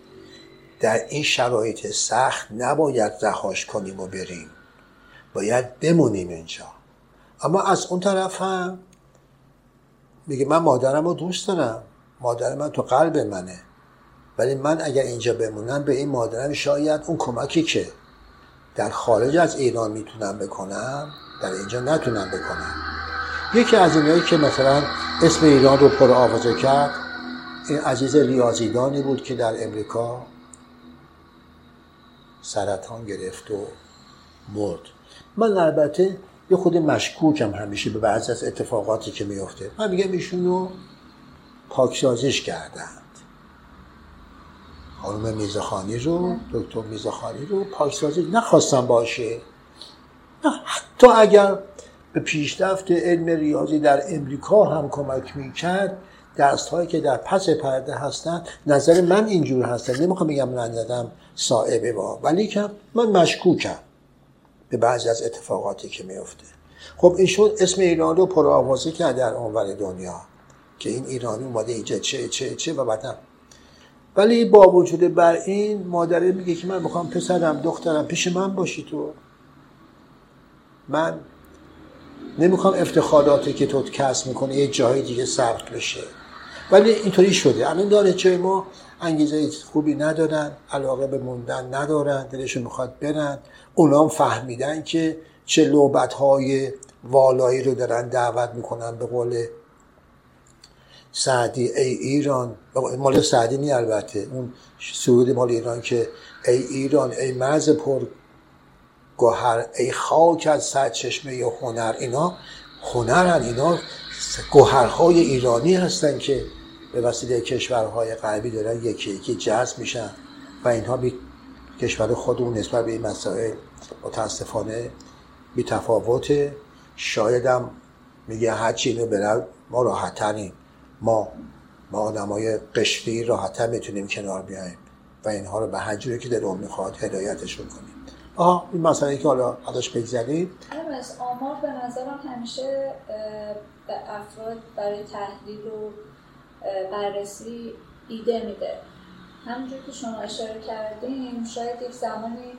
در این شرایط سخت نباید رهاش کنیم و بریم. باید بمونیم اینجا. اما از اون طرف هم میگه من مادرم رو دوست دارم. مادر من تو قلب منه. ولی من اگر اینجا بمونم به این مادرم شاید اون کمکی که در خارج از ایران می‌تونم بکنم در اینجا نتونم بکنم. یکی از اینایی که مثلا اسم ایران رو پر آوازه کرد این عزیز ریاضیدانی بود که در امریکا سرطان گرفت و مرد. من البته یه خود مشکوکم همیشه به بعضی از اتفاقاتی که میفته من میگم ایشونو پاکسازیش کردند. خانم میزخانی رو دکتر میزخانی رو پاکسازی نخواستم باشه. نه حتی اگر به پیشرفت علم ریاضی در امریکا هم کمک می‌کرد دست هایی که در پس پرده هستن نظر من اینجور هستن. نمی‌خوام بگم من ندم صاحبه با ولی که من مشکوکم به بعضی از اتفاقاتی که میفته خب این اسم ایران رو پرآوازه کرد در عنوان دنیا. که این ایرانی اومده اینجا چه چه چه و بعدم ولی با وجود بر این مادره میگه که من می‌خوام پسرم دخترم پیش من باشی تو. من نمی‌خوام افتخاراتی که تو کسب می‌کنه یه جای دیگه صرف بشه. ولی اینطوری شده. الان دانشجوی ما انگیزه خوبی ندارن علاقه به موندن ندارن دلشون می‌خواد برن. اونا فهمیدن که چه لوبت های والایی رو دارن دعوت می‌کنن به قول سعدی ای ایران. مال سعدی نی البته. اون سرود مال ایران که ای ایران ای مرز پر گوهر ای خاک از سرچشمه هنر. اینا هنرن اینا گوهرهای ایرانی هستن که به وسیله کشورهای غربی دارن یکی یکی جذب میشن و اینها بی کشور خودمون نسبت به این مسائل متاسفانه بی تفاوته. شایدم میگه هرچی اینو برن ما راحتتریم. ما ما آدمای قشری راحتتر می‌تونیم کنار بیایم و اینها رو به هر جوری که دلمون می‌خواد هدایتشون کنیم. آها این مسئله که حالا ازش بگذریم از آمار به نظرم همیشه به افراد برای تحلیل و بررسی ایده میده. همونجور که شما اشاره کردیم شاید یک زمانی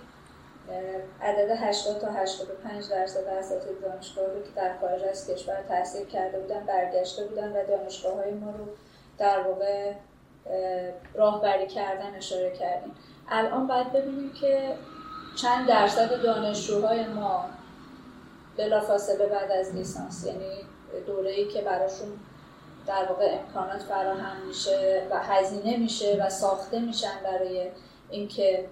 عدد 80 تا 85 درصد اساتید دانشگاه رو که در خارج از کشور تحصیل کرده بودن برگشته بودن و دانشگاه های ما رو در واقع راهبری کردن اشاره کردیم. الان باید ببینیم که چند درصد دانشجوهای ما بلافاصله بعد از لیسانس یعنی دوره ای که براشون در واقع امکانات فراهم میشه و هزینه میشه و ساخته میشن برای اینکه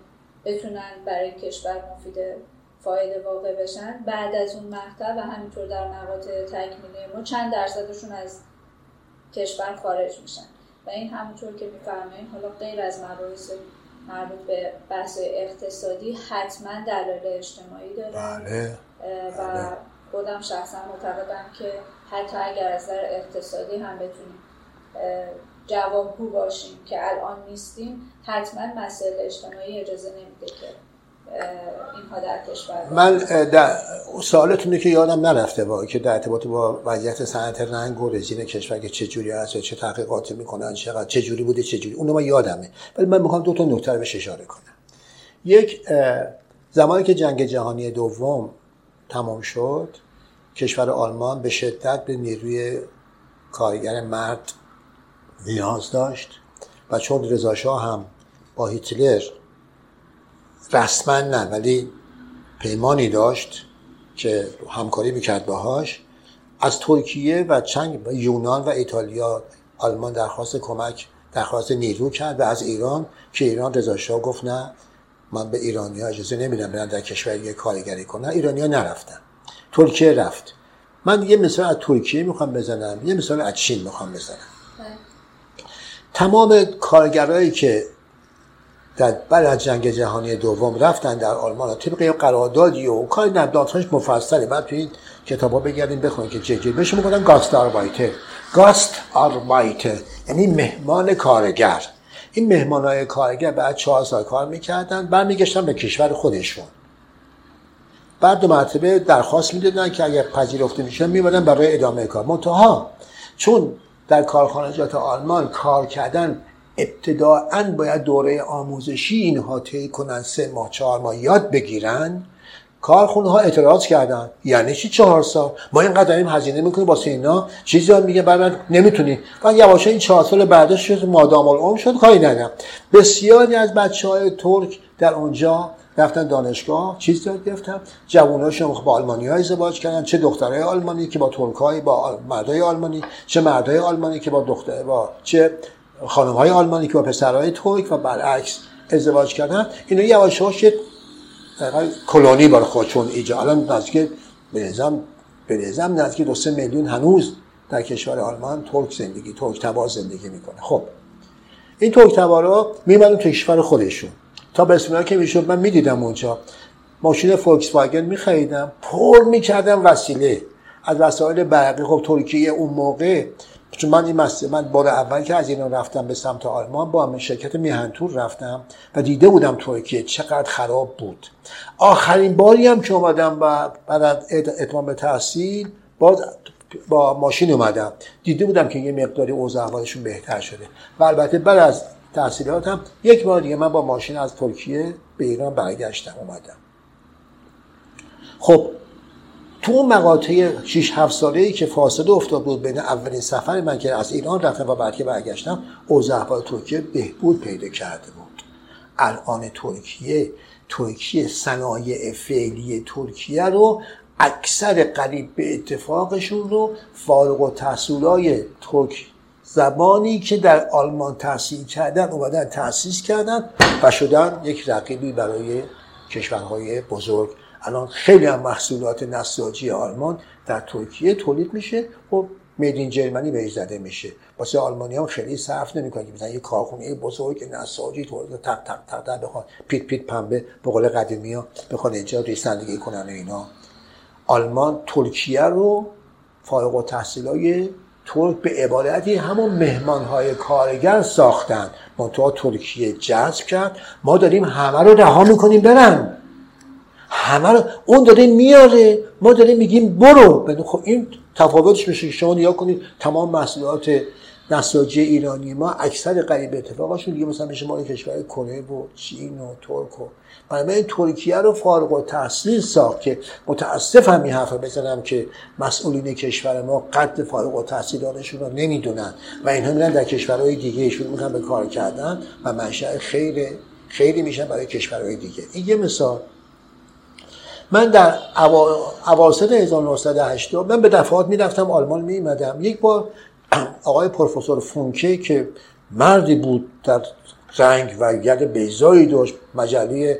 بتونن برای کشور مفید فایده واقع بشن بعد از اون مقطع و همینطور در مقاطع تکمیلی ما چند درصدشون از کشور خارج میشن و این همونطور که میفرمایید حالا غیر از مباحث مربوط به بحث اقتصادی حتما دلایل اجتماعی داره بله. و بله. خودم شخصا معتقدم که حتی اگر از نظر اقتصادی هم بتونیم جوابگو باشیم که الان نیستیم حتما مسائل اجتماعی اجازه نمیده که اینها در کشور من در سوالتونه که یادم نرفته با که در ارتباط با وضعیت صنعت رنگ و رژیم کشور که چه جوری هست چه تحقیقاتی می‌کنن چقدر چه جوری بوده چه جوری اونو من یادمه. ولی من می‌خوام دو تا نکته بهش اشاره کنم. یک زمانی که جنگ جهانی دوم تمام شد کشور آلمان به شدت به نیروی کارگر مرد نیاز داشت و چون رضا هم با هیتلر رسما نه ولی پیمانی داشت که همکاری می‌کرد باهاش از ترکیه و چنگ یونان و ایتالیا آلمان درخواست کمک درخواست نیرو کرد و از ایران که ایران رضا گفت نه من به ایرانی ها اجازه نمیدم برن در کشور کارگری کنن. ایرانی ها نرفتن. ترکیه رفت. من یه مثال از ترکیه می‌خوام بزنم یه مثال از چین می‌خوام بزنم. تمام کارگرایی که در بعد از جنگ جهانی دوم رفتن در آلمان طبق یه قراردادی و کاری در داستانش مفصله. بعد تو این کتابا بگردیم بخونید که چه بهش می‌گفتن گاست آربایتر گاست آربایتر یعنی مهمان کارگر. این مهمان های کارگر بعد چهار سال کار می‌کردن برمیگشتن به کشور خودشون. بعد دو مرتبه درخواست می‌دادن که اگر پذیرفته میشن میبادن برای ادامه کار. منتها چون در کارخانجات آلمان کار کردن ابتداعا باید دوره آموزشی اینها طی کنن سه ماه چهار ماه یاد بگیرن. کارخونه ها اعتراض کردن. یعنی چی چهار سال؟ ما اینقدر داریم هزینه می‌کنیم واسه اینا چیزی هم میگه بعد نمی‌تونی. و یواشا این چهار سال بعدش شد مادام العمر شد کاری ندارم. بسیاری از بچه های ترک در اونجا رفتن دانشگاه چیز یاد گرفتن جواناشون با آلمانی های ازدواج کردن چه دخترای آلمانی که با ترکای با مردای آلمانی چه مردای آلمانی که با دختر با چه خانم های آلمانی که با پسرهای ترک و برعکس ازدواج کردن. اینا یواش یواش کلونی برای خودشون ایجاد الان نزدیک به نظام نزدیک دو سه میلیون هنوز در کشور آلمان ترک زندگی ترک تبار زندگی می‌کنه. خب این ترک تبارا میمدن کشور خودشون. تا به که می‌شد من می‌دیدم اونجا. ماشین فولکس واگن میخریدم پر می‌کردم وسیله. از وسایل برقی خب ترکیه اون موقع چون من این مسئله من بار اول که از ایران رفتم به سمت آلمان با همه شرکت میهنتور رفتم و دیده بودم ترکیه چقدر خراب بود. آخرین باری هم که اومدم و بعد اتمام تحصیل باز با ماشین اومدم. دیده بودم که یه مقداری اوضاع احوالشون بهتر شده. و البته بعد از تحصیلاتم. یک بار دیگه من با ماشین از ترکیه به ایران برگشتم اومدم. خب تو اون مقاطع 6 7 ساله ای که فاصله افتاد بود بین اولین سفر من که از ایران رفتم و بعد که برگشتم اوضاع ترکیه بهبود پیدا کرده بود. الان ترکیه ترکیه صنایع فعلی ترکیه رو اکثر قریب به اتفاقشون رو فارغ و تحصیلای ترک زبانی که در آلمان تحصیل کردن اومدن تأسیس کردن و شدن یک رقیبی برای کشورهای بزرگ. الان خیلی هم محصولات نساجی آلمان در ترکیه تولید میشه. خب میدین جرمنی بهش زده میشه. واسه آلمانی هم خیلی صرف نمی‌کنه. که مثلا یه کارخونه بزرگ نساجی تولید تق تق تق تق بخوان پیت پیت پنبه به قول قدیمی ها بخوان اینجا ریسندگی کنن و اینا. آلمان ترکیه رو فارغ و های ترک به عبارتی همون مهمان های کارگر ساختن. منتها ترکیه جذب کرد. ما داریم همه رو رها می‌کنیم برن. همه رو اون داره میاره. ما داریم میگیم برو. خب این تفاوتش میشه شما نیا کنید تمام محصولات نساجی ایرانی ما اکثر قریب اتفاقشون دیگه مثلا میشه مال کشور کره و چین و ترک و این ترکیه رو فارغ و تحصیل ساخت که متاسفم این حرف بزنم که مسئولین کشور ما قد فارغ و تحصیلانشون رو نمی‌دونن و اینها میرن در کشورهای دیگه شروع می‌کنن به کار کردن و منشأ خیر خیلی میشن برای کشورهای دیگه. این یه مثال. من در اواسط 1980 من به دفعات می‌رفتم آلمان میمدم یک بار آقای پروفسور فونکه که مردی بود در رنگ و ید بیزایی داشت مجله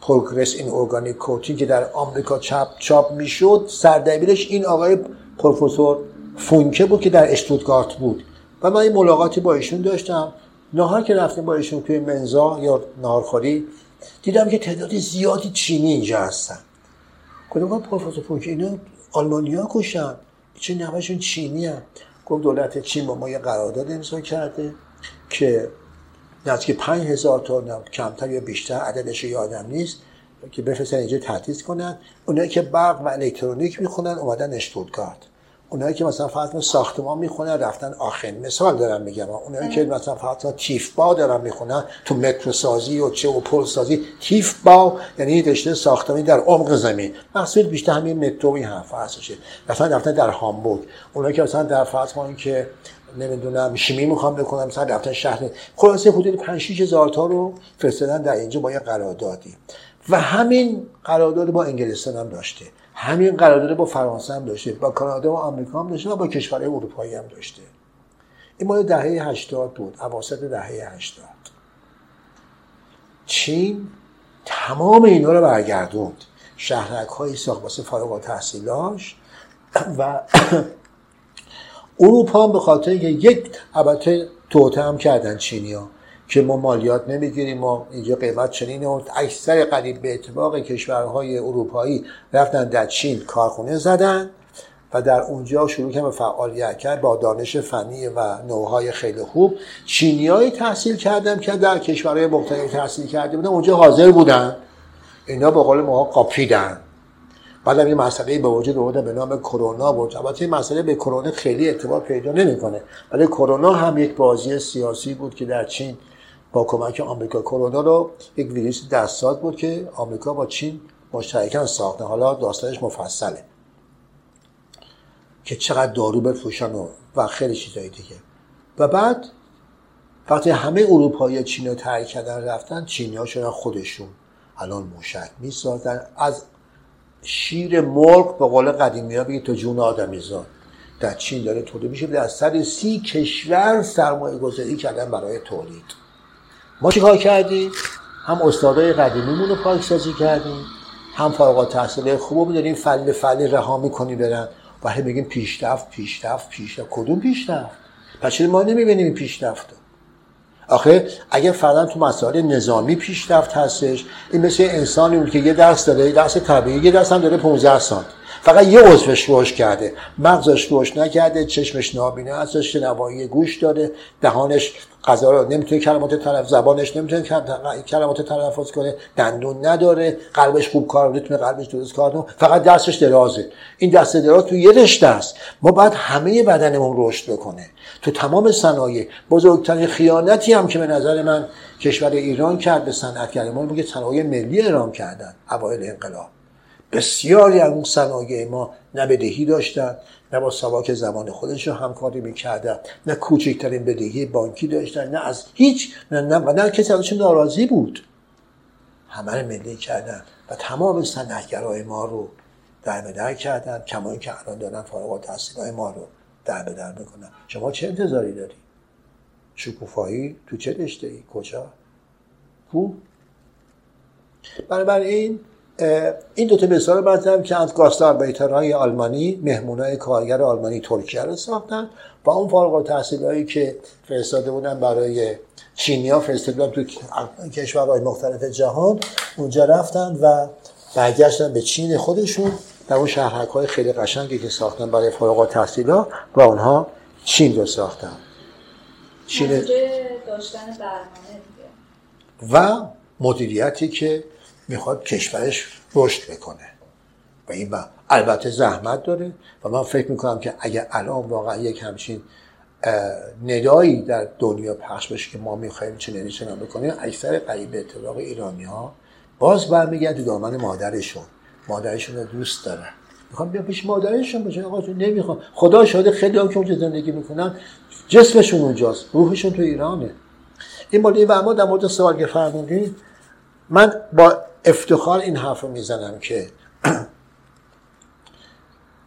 پروگرس این ارگانیک کوتین که در آمریکا چاپ چاپ می‌شد سردبیرش این آقای پروفسور فونکه بود که در اشتوتگارت بود. و من این ملاقاتی با ایشون داشتم. نهار که رفتیم با ایشون توی منزا یا نهارخوری دیدم که تعداد زیادی چینی اینجا هستن. گفتم پروفسور فونکه اینا آلمانیا کشن چه نوشون چینی هم گفت دولت چین با ما یه قرارداد امضا کرده که نزدیک پنج هزار تا کمتر یا بیشتر عددش یادم نیست که بفرستن اینجا تحتیز کنن. اونایی که برق و الکترونیک می‌خونن اومدن اشتوتگارت اونایی که مثلا فقط ساختمان می‌خونن رفتن آخن مثال دارم میگم. اونایی که مثلا فقط تیف با دارن می‌خونن تو مترو سازی و چه و پل سازی تیف با یعنی رشته ساختمانی در عمق زمین. محصول بیشتر همین مترو این حرف هستشه مثلا رفتن در هامبورگ. اونایی که مثلا در فرض که نمی‌دونم شیمی می‌خوام بکنم مثلا رفتن شهر. خلاصه حدود 5 6 هزار تا رو فرستادن در اینجا با یه قراردادی. و همین قرارداد با انگلستان هم داشته. همین قرارداد با فرانسه هم داشته با کانادا و آمریکا هم داشته و با کشورهای اروپایی هم داشته. این مال دهه 80 بود اواسط دهه 80 چین تمام اینا رو برگردوند. شهرک های ساخت واسه فارغ تحصیلاش و اروپا هم به خاطر یک البته توته هم کردن چینیا که ما مالیات نمی‌گیریم ما اینجا قیمت چنینه و اکثر قریب به اتفاق کشورهای اروپایی رفتن در چین کارخونه زدن و در اونجا شروع کردن به فعالیت کرد با دانش فنی و نوهای خیلی خوب. چینیایی تحصیل کردم که در کشورهای مختلف تحصیل کرده بودن اونجا حاضر بودن. اینا به قول ما قاپیدن. بعد این مسئله به وجود آورده به نام کرونا بود. البته این مسئله به کرونا خیلی ارتباط پیدا نمی‌کنه. ولی کرونا هم یک بازی سیاسی بود که در چین با کمک آمریکا کرونا رو یک ویروس دستات بود که آمریکا با چین مشترکاً ساخته. حالا داستانش مفصله. که چقدر دارو بفروشن و, و خیلی چیزایی دیگه. و بعد وقتی همه اروپایی چین رو ترک کردن رفتن چینی ها شدن خودشون. الان موشک می‌سازن. از شیر مرغ به قول قدیمی ها بگید تو جون آدمی زاد. در چین داره تولید میشه. در سر سی کشور سرمایه گذاری کردن برای تولید. ما چی کار کردیم؟ هم استادای قدیمیمون رو پاکسازی کردیم هم فارغ تحصیل خوب میداریم فل به فل رها می‌کنی برن. و هی بگیم پیشرفت پیشرفت پیشرفت. کدوم پیشرفت؟ پس ما نمی‌بینیم این پیشرفت آخه اگر فردا تو مسائل نظامی پیشرفت هستش این مثل انسانی بود که یه درس داره یه درس طبیعی یه درس هم داره 15 سال. فقط یه عضوش روش کرده. مغزش روش نکرده چشمش نابینه ازش شنوایی گوش داره دهانش غذا رو نمی‌تونه کلمات طرف زبانش نمی‌تونه کلمات تلفظ کنه. دندون نداره. قلبش خوب کار نمی‌تونه قلبش درست کار کنه. فقط دستش درازه. این دست دراز تو یه رشته است. ما باید همه بدنمون رشد بکنه. تو تمام صنایع. بزرگترین خیانتی هم که به نظر من کشور ایران کرد به صنعتگران ما میگه صنایع ملی اعلام کردن. اوایل انقلاب. بسیاری از اون صنایع ما نه بدهی داشتن نه با سواک زمان خودش رو همکاری می‌کردن نه کوچکترین بدهی بانکی داشتن نه از هیچ نه, نه و نه کسی ازشون ناراضی بود. همه رو ملی کردن و تمام صنعتگرای ما رو در بدر کردن کما که الان دارن فارغ التحصیلای ما رو در بدر می‌کنن. شما چه انتظاری داری؟ شکوفایی تو چه رشته ای کجا؟ خوب بنابراین این دو تا مثال رو که از های آلمانی مهمونای کارگر آلمانی ترکیه رو ساختن و اون فارغ التحصیلایی که فرستاده بودن برای چینیا فرستاده تو کشورهای مختلف جهان اونجا رفتن و برگشتن به چین خودشون در اون شهرک های خیلی قشنگی که ساختن برای فارغ التحصیلا و اونها چین رو ساختن. چین داشتن و مدیریتی که می‌خواد کشورش رشد بکنه. و این با البته زحمت داره. و من فکر می‌کنم که اگر الان واقعا یک همچین ندایی در دنیا پخش بشه که ما می‌خوایم چنینی چنان بکنیم اکثر قریب اتفاق ایرانی ها باز برمیگرد تو دامن مادرشون. مادرشون رو دوست دارن می‌خوام بیان پیش مادرشون باشه. آقا نمی‌خوام. خدا شاهد خیلی هم که اونجا زندگی می‌کنن جسمشون اونجاست. روحشون تو ایرانه. این مورد و اما در مورد سوال که فرمودید من با افتخار این حرف رو می‌زنم که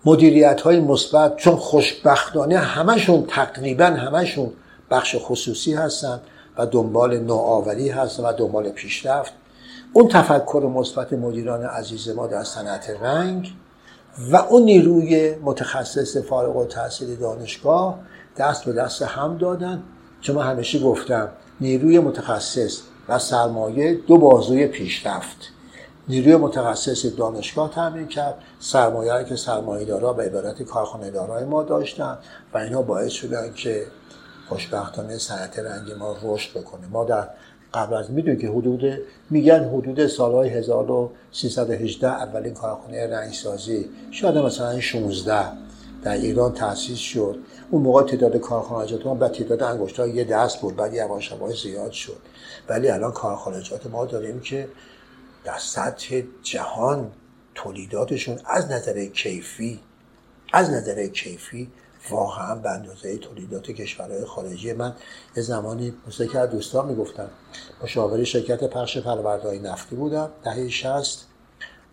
مدیریت های مثبت چون خوشبختانه همشون تقریبا همشون بخش خصوصی هستن و دنبال نوآوری هستن و دنبال پیشرفت. اون تفکر مثبت مدیران عزیز ما در صنعت رنگ و اون نیروی متخصص فارغ و تحصیل دانشگاه دست به دست هم دادن. چون من همیشه گفتم نیروی متخصص و سرمایه دو بازوی پیشرفت. نیروی متخصص دانشگاه تعمین کرد. سرمایه که سرمایه دارا به عبارت کارخانه دارای ما داشتن و اینها باعث شدن که خوشبختانه صنعت رنگ ما رشد بکنه. ما در قبل از می‌دونی که حدود میگن حدود سالهای 1318 اولین کارخانه رنگسازی شاید مثلا 16 در ایران تأسیس شد. اون موقع تعداد کارخانجات به تعداد انگشت‌ها یه دست بود بعد یواش یواش زیاد شد. ولی الان کارخانجات ما داریم که در سطح جهان تولیداتشون از نظر کیفی از نظر کیفی واقعا به اندازه تولیدات کشورهای خارجی من یه زمانی مثل که دوستان می‌گفتم مشاور شرکت پخش پروردهای نفتی بودم دهه 60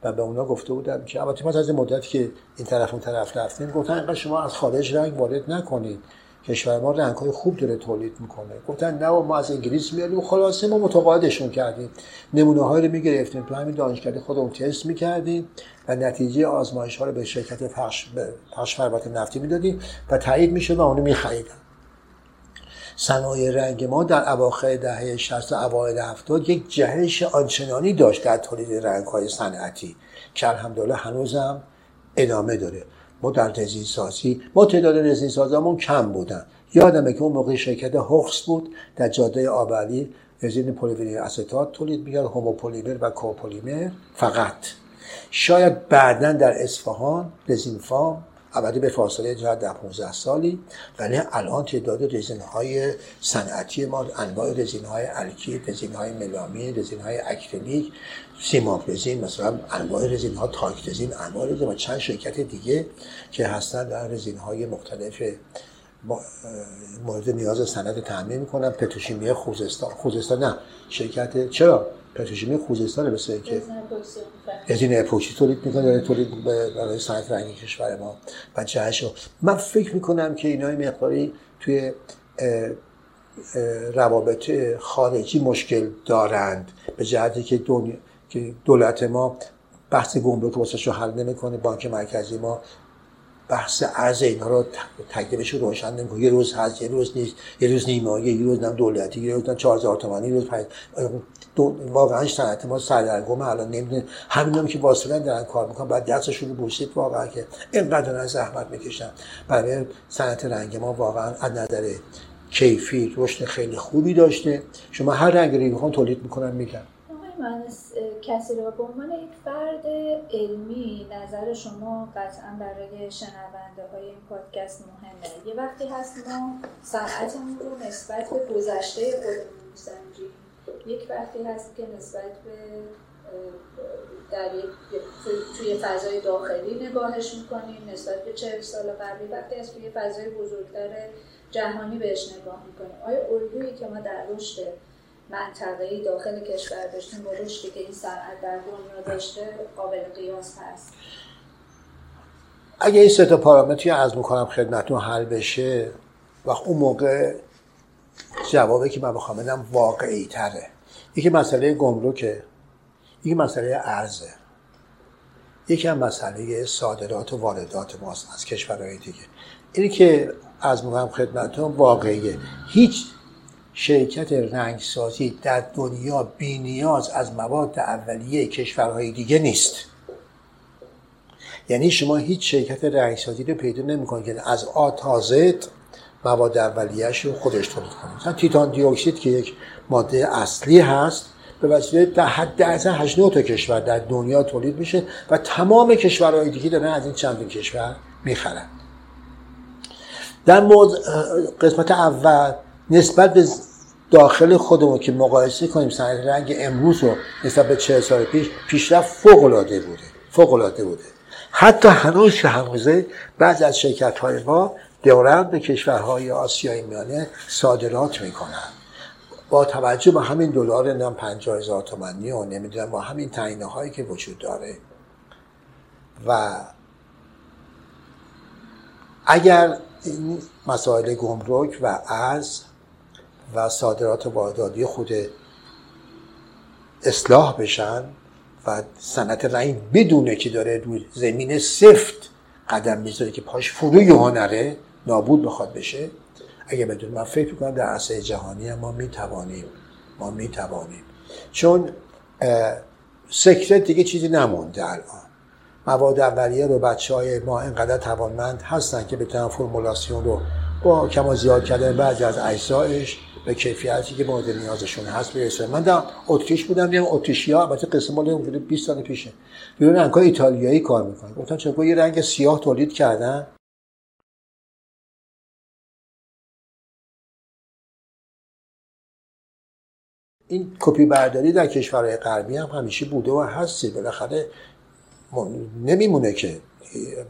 و به اونا گفته بودم که البته ما از مدت که این طرف اون طرف رفتیم گفتن اینقدر شما از خارج رنگ وارد نکنید. کشور ما رنگ های خوب داره تولید می‌کنه. گفتن نه ما از انگلیس میاریم خلاصه ما متقاعدشون کردیم. نمونه های رو می‌گرفتیم. تو همین دانشکده خودمون تست می‌کردیم و نتیجه آزمایش ها رو به شرکت پخش پخش نفتی می‌دادیم و تایید میشه و اونو میخریدن. صنایع رنگ ما در اواخر دهه 60 و اوایل 70 یک جهش آنچنانی داشت در تولید رنگ های صنعتی که الحمدلله هنوزم ادامه داره. ما در رزین سازی ما تعداد رزین سازمون کم بودن. یادمه که اون موقع شرکت هوخست بود در جاده آبعلی رزین پلیوینیل استات تولید می‌کرد هوموپلیمر و کوپلیمر فقط. شاید بعدا در اصفهان رزین فام البته به فاصله جهت در 15 سالی ولی الان تعداد رزین های صنعتی ما انواع رزین های الکید رزین های ملامین رزین های اکریلیک سیماب رزین مثلا انواع رزین ها تاک رزین انواع رزین و چند شرکت دیگه که هستن در رزین های مختلف مورد نیاز صنعت تامین می‌کنن. پتروشیمی خوزستان خوزستان نه شرکت چرا؟ پتروشیمی خوزستان مثل که رزین اپوکسی تولید می‌کنه داره تولید برای صنعت رنگی کشور ما و جهش من فکر می‌کنم که اینا مقداری توی روابط خارجی مشکل دارند به جهتی که دنیا که دولت ما بحث گمرک واسه رو حل نمی‌کنه بانک مرکزی ما بحث ارز اینا رو تکلیفش رو روشن نمی‌کنه. یه روز هست یه روز نیست یه روز نیمه یه روز نم دولتی یه روز نم 4000 تومانی یه روز پنج واقعا صنعت ما سردرگم الان نمی‌دونه همین هم که واصلا دارن کار می‌کنن بعد دستشون رو بوسید واقعا که اینقدر از زحمت می‌کشن. برای صنعت رنگ ما واقعا از نظر کیفی رشد خیلی خوبی داشته. شما هر رنگی رو می‌خوان تولید می‌کنن میگن. من کسی رو به عنوان یک فرد علمی نظر شما قطعا برای شنونده های این پادکست مهمه؟ یه وقتی هست ما صنعتمون رو نسبت به گذشته خودمون میسنجیم. یک وقتی هست که نسبت به در یک توی فضای داخلی نگاهش می‌کنیم نسبت به چهل سال قبلی وقتی از توی فضای بزرگتر جهانی بهش نگاه می‌کنیم. آیا الگویی که ما در رشد منطقه‌ای داخل کشور داشتیم با رشدی که این صنعت در دنیا داشته قابل قیاس هست؟ اگه این سه تا پارامتری از می‌کنم خدمتتون حل بشه و اون موقع جوابی که من بخوام بدم واقعی تره یکی مسئله گمرکه یکی مسئله ارزه. یکی هم مسئله صادرات و واردات ماست از کشورهای دیگه. اینی که از می‌کنم خدمتتون واقعیه. هیچ شرکت رنگسازی در دنیا بینیاز از مواد اولیه کشورهای دیگه نیست. یعنی شما هیچ شرکت رنگسازی رو پیدا نمی‌کنید. که از آ تازه مواد اولیهش رو خودش تولید کنه مثلا تیتان دی اکسید که یک ماده اصلی هست به وسیله در حد از 8 تا کشور در دنیا تولید میشه و تمام کشورهای دیگه دارن از این چندین کشور می‌خرن. در مورد قسمت اول نسبت به داخل خودمون که مقایسه کنیم صنعت رنگ امروز رو نسبت به چه سال پیش پیشرفت فوق العاده بوده فوق العاده بوده. حتی هنوز که هنوزه بعضی از شرکت های ما دارن به کشورهای آسیای میانه صادرات می‌کنن با توجه به همین دلار نم 50 هزار تومانی و نمی‌دونم با همین تعینه هایی که وجود داره. و اگر این مسائل گمرک و از و صادرات وارداتی خود اصلاح بشن و صنعت رنگ بدونه که داره روی زمین سفت قدم می‌ذاره که پاش فرو نره نابود بخواد بشه اگه بدون من فکر می‌کنم در عرصه جهانی ما می‌توانیم ما می‌توانیم. چون سکرت دیگه چیزی نمونده الان. مواد اولیه رو بچه های ما اینقدر توانمند هستن که بتونن فرمولاسیون رو با کما زیاد کردن بعضی از اجزایش به کیفیتی که مورد نیازشون هست برسه. من در اتریش بودم دیدم اتریشیا البته قسم مال 20 سال پیشه. بیرون رنگای ایتالیایی کار می‌کنن گفتن چرا یه رنگ سیاه تولید کردن. این کپی برداری در کشورهای غربی هم همیشه بوده و هستی. بالاخره نمیمونه که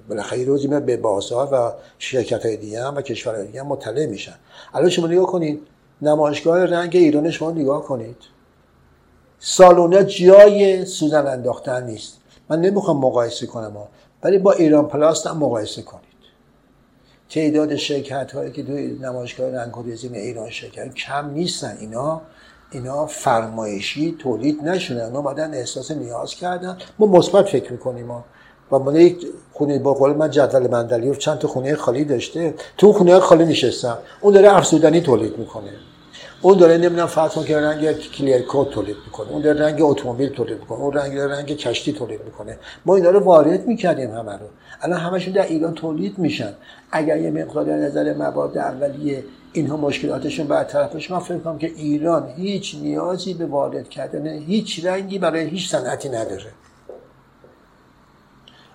بالاخره روزی میاد به بازار و شرکت های دیگه هم و کشورهای دیگه هم مطلع میشن. الان شما نگاه کنید نمایشگاه رنگ ایران شما نگاه کنید. سالونه جای سوزن انداختن نیست. من نمی‌خوام مقایسه کنم ولی با ایران پلاست هم مقایسه کنید. تعداد شرکت هایی که توی نمایشگاه رنگ و ایران شرکت کم نیستن اینا. اینا فرمایشی تولید نشدن. اونا بعدن احساس نیاز کردن. ما مثبت فکر می‌کنیم ما و من یک خونه با قول من جدول چند تا خونه خالی داشته. تو خونه خالی نشستم. اون داره افزودنی تولید می‌کنه. اون داره نمی‌دونم فرض که رنگ کلیر کود تولید می‌کنه. اون داره رنگ اتومبیل تولید می‌کنه. اون رنگ رنگ کشتی تولید می‌کنه. ما اینا رو وارد می‌کردیم همه رو. الان همشون در ایران تولید میشن. اگر یه مقدار نظر مواد اولیه اینها مشکلاتشون برطرف بشه من فکر کنم که ایران هیچ نیازی به وارد کردن هیچ رنگی برای هیچ صنعتی نداره.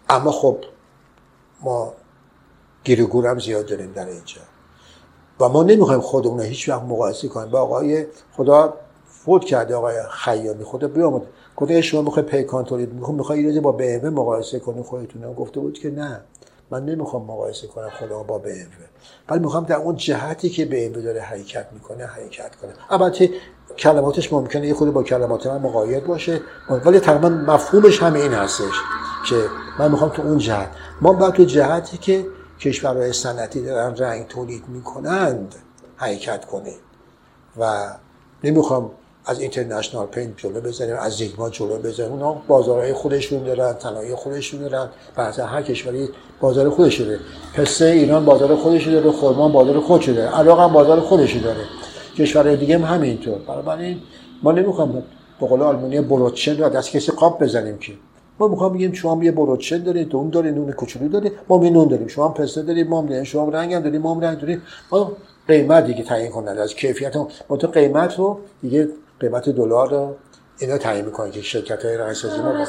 اما خب ما گیرگور هم زیاد داریم در اینجا. و ما نمی‌خوایم خودمون هیچ وقت مقایسه کنیم. با آقای خدا فوت کرده آقای خیامی خدا بیامد گفته شما می‌خوای پیکان تولید می‌خوای می‌خوای با BMW مقایسه کنی؟ خودتون گفته بود که نه. من نمی‌خوام مقایسه کنم خدا با BMW ولی می‌خوام در اون جهتی که BMW داره حرکت می‌کنه حرکت کنه. البته کلماتش ممکنه یه خود با کلمات من مقاید باشه. ولی تقریبا مفهومش همه این هستش که من می‌خوام تو اون جهت. ما باید تو جهتی که کشورهای صنعتی دارن رنگ تولید می‌کنند حرکت کنه و نمی‌خوام از اینترنشنال پینت جلو بزنیم از زیگما جلو بزنیم. اونا بازارهای خودشون دارن طلای خودشون دارن. بعضی هر کشوری بازار خودش داره پسته ایران بازار خودش داره خرما بازار خودش داره عراق هم بازار خودش داره. کشورهای دیگه هم همینطور. بنابراین ما نمی‌خوام به قول آلمانی بروتشن رو دست کسی قاب بزنیم که. ما می‌خوام بگیم شما یه بروتشن دارید دون داره نون کوچولو داره ما می نون داریم. شما هم پسته دارید ما هم داریم شما رنگ هم داریم ما هم رنگ داریم ما قیمت دیگه تعیین کننده از کیفیت ما تو قیمت رو دیگه قیمت دلار رو اینا تعیین می‌کنه که شرکت های رنگ سازی ما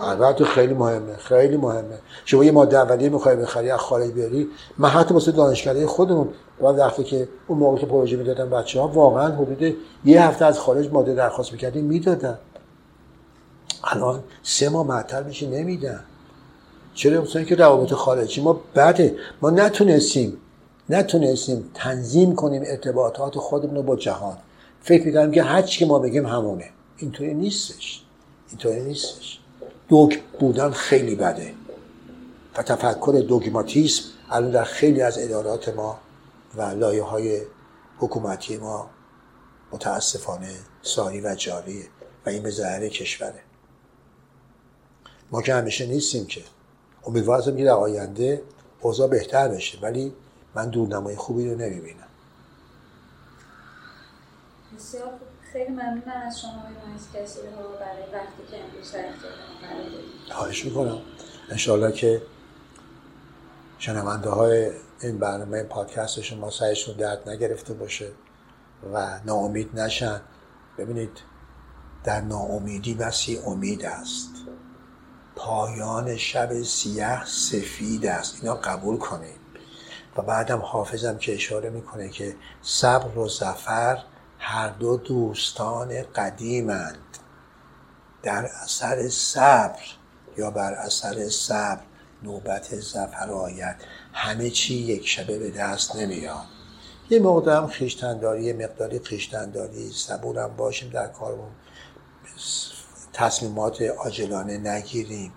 البته خیلی مهمه خیلی مهمه. شما یه ماده اولیه می‌خوای بخری از خارج بیاری من حتی واسه دانشکده خودمون و وقتی که اون موقع که پروژه می‌دادن بچه ها واقعا حدود یه هفته از خارج ماده درخواست می‌کردیم می‌دادن. الان سه ماه معطل میشه نمیدن. چرا؟ مثلا که روابط خارجی ما بده. ما نتونستیم نتونستیم تنظیم کنیم ارتباطات خودمون رو با جهان. فکر می‌کنم که هر که ما بگیم همونه. اینطوری نیستش. اینطوری نیستش. دوگ بودن خیلی بده. و تفکر دوگماتیسم الان در خیلی از ادارات ما و لایه های حکومتی ما متاسفانه ساری و جاریه و این به ضرر کشوره. ما که همیشه نیستیم که. امیدوارم که در آینده اوضاع بهتر بشه. ولی من دورنمای خوبی رو نمی‌بینم. بسیار خیلی ممنونم از شما از کسی رو برای وقتی که امروز در خواهش می‌کنم. انشاءالله که شنونده های این برنامه پادکست شما سعیشون درد نگرفته باشه و ناامید نشن. ببینید در ناامیدی بسی امید است. پایان شب سیاه سفید است. اینا قبول کنید. و بعدم حافظم که اشاره می‌کنه که صبر و زفر هر دو دوستان قدیمند. در اثر صبر یا بر اثر صبر نوبت زفر آید. همه چی یک شبه به دست نمیاد. یه مقدارم خیشتنداری یه مقداری خیشتنداری صبورم باشیم در کارمون. تصمیمات عاجلانه نگیریم.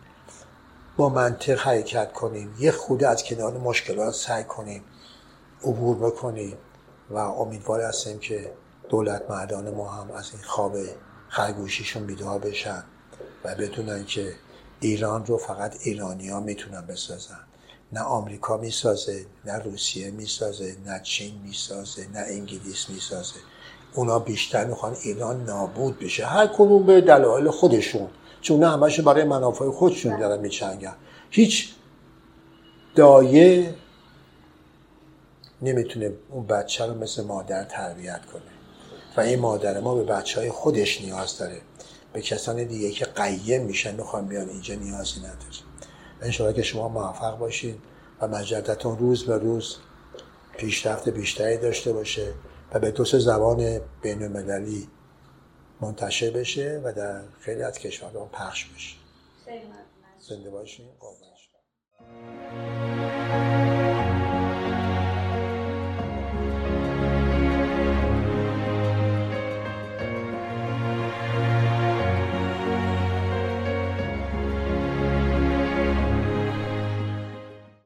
با منطق حرکت کنیم. یه خود از کنار مشکلات سعی کنیم. عبور بکنیم. و امیدوار هستیم که دولت مردان ما هم از این خواب خرگوشیشون بیدار بشن و بدونن که ایران رو فقط ایرانی ها می‌تونن بسازن. نه آمریکا می‌سازه نه روسیه می‌سازه نه چین می‌سازه نه انگلیس می‌سازه. اونا بیشتر می‌خوان ایران نابود بشه. هر کدوم به دلایل خودشون. چون نه همشون برای منافع خودشون دارن میچنگن هیچ دایه نمی‌تونه اون بچه رو مثل مادر تربیت کنه. و این مادر ما به بچه های خودش نیاز داره. به کسان دیگه که قیم میشن می‌خوان بیان اینجا نیازی نداره. انشاءالله که شما موفق باشید و مجدتون روز به روز پیشرفت بیشتری داشته باشه و به دو زبان بین المللی منتشر بشه و در خیلی از کشورها پخش بشه. زنده باشین. قربان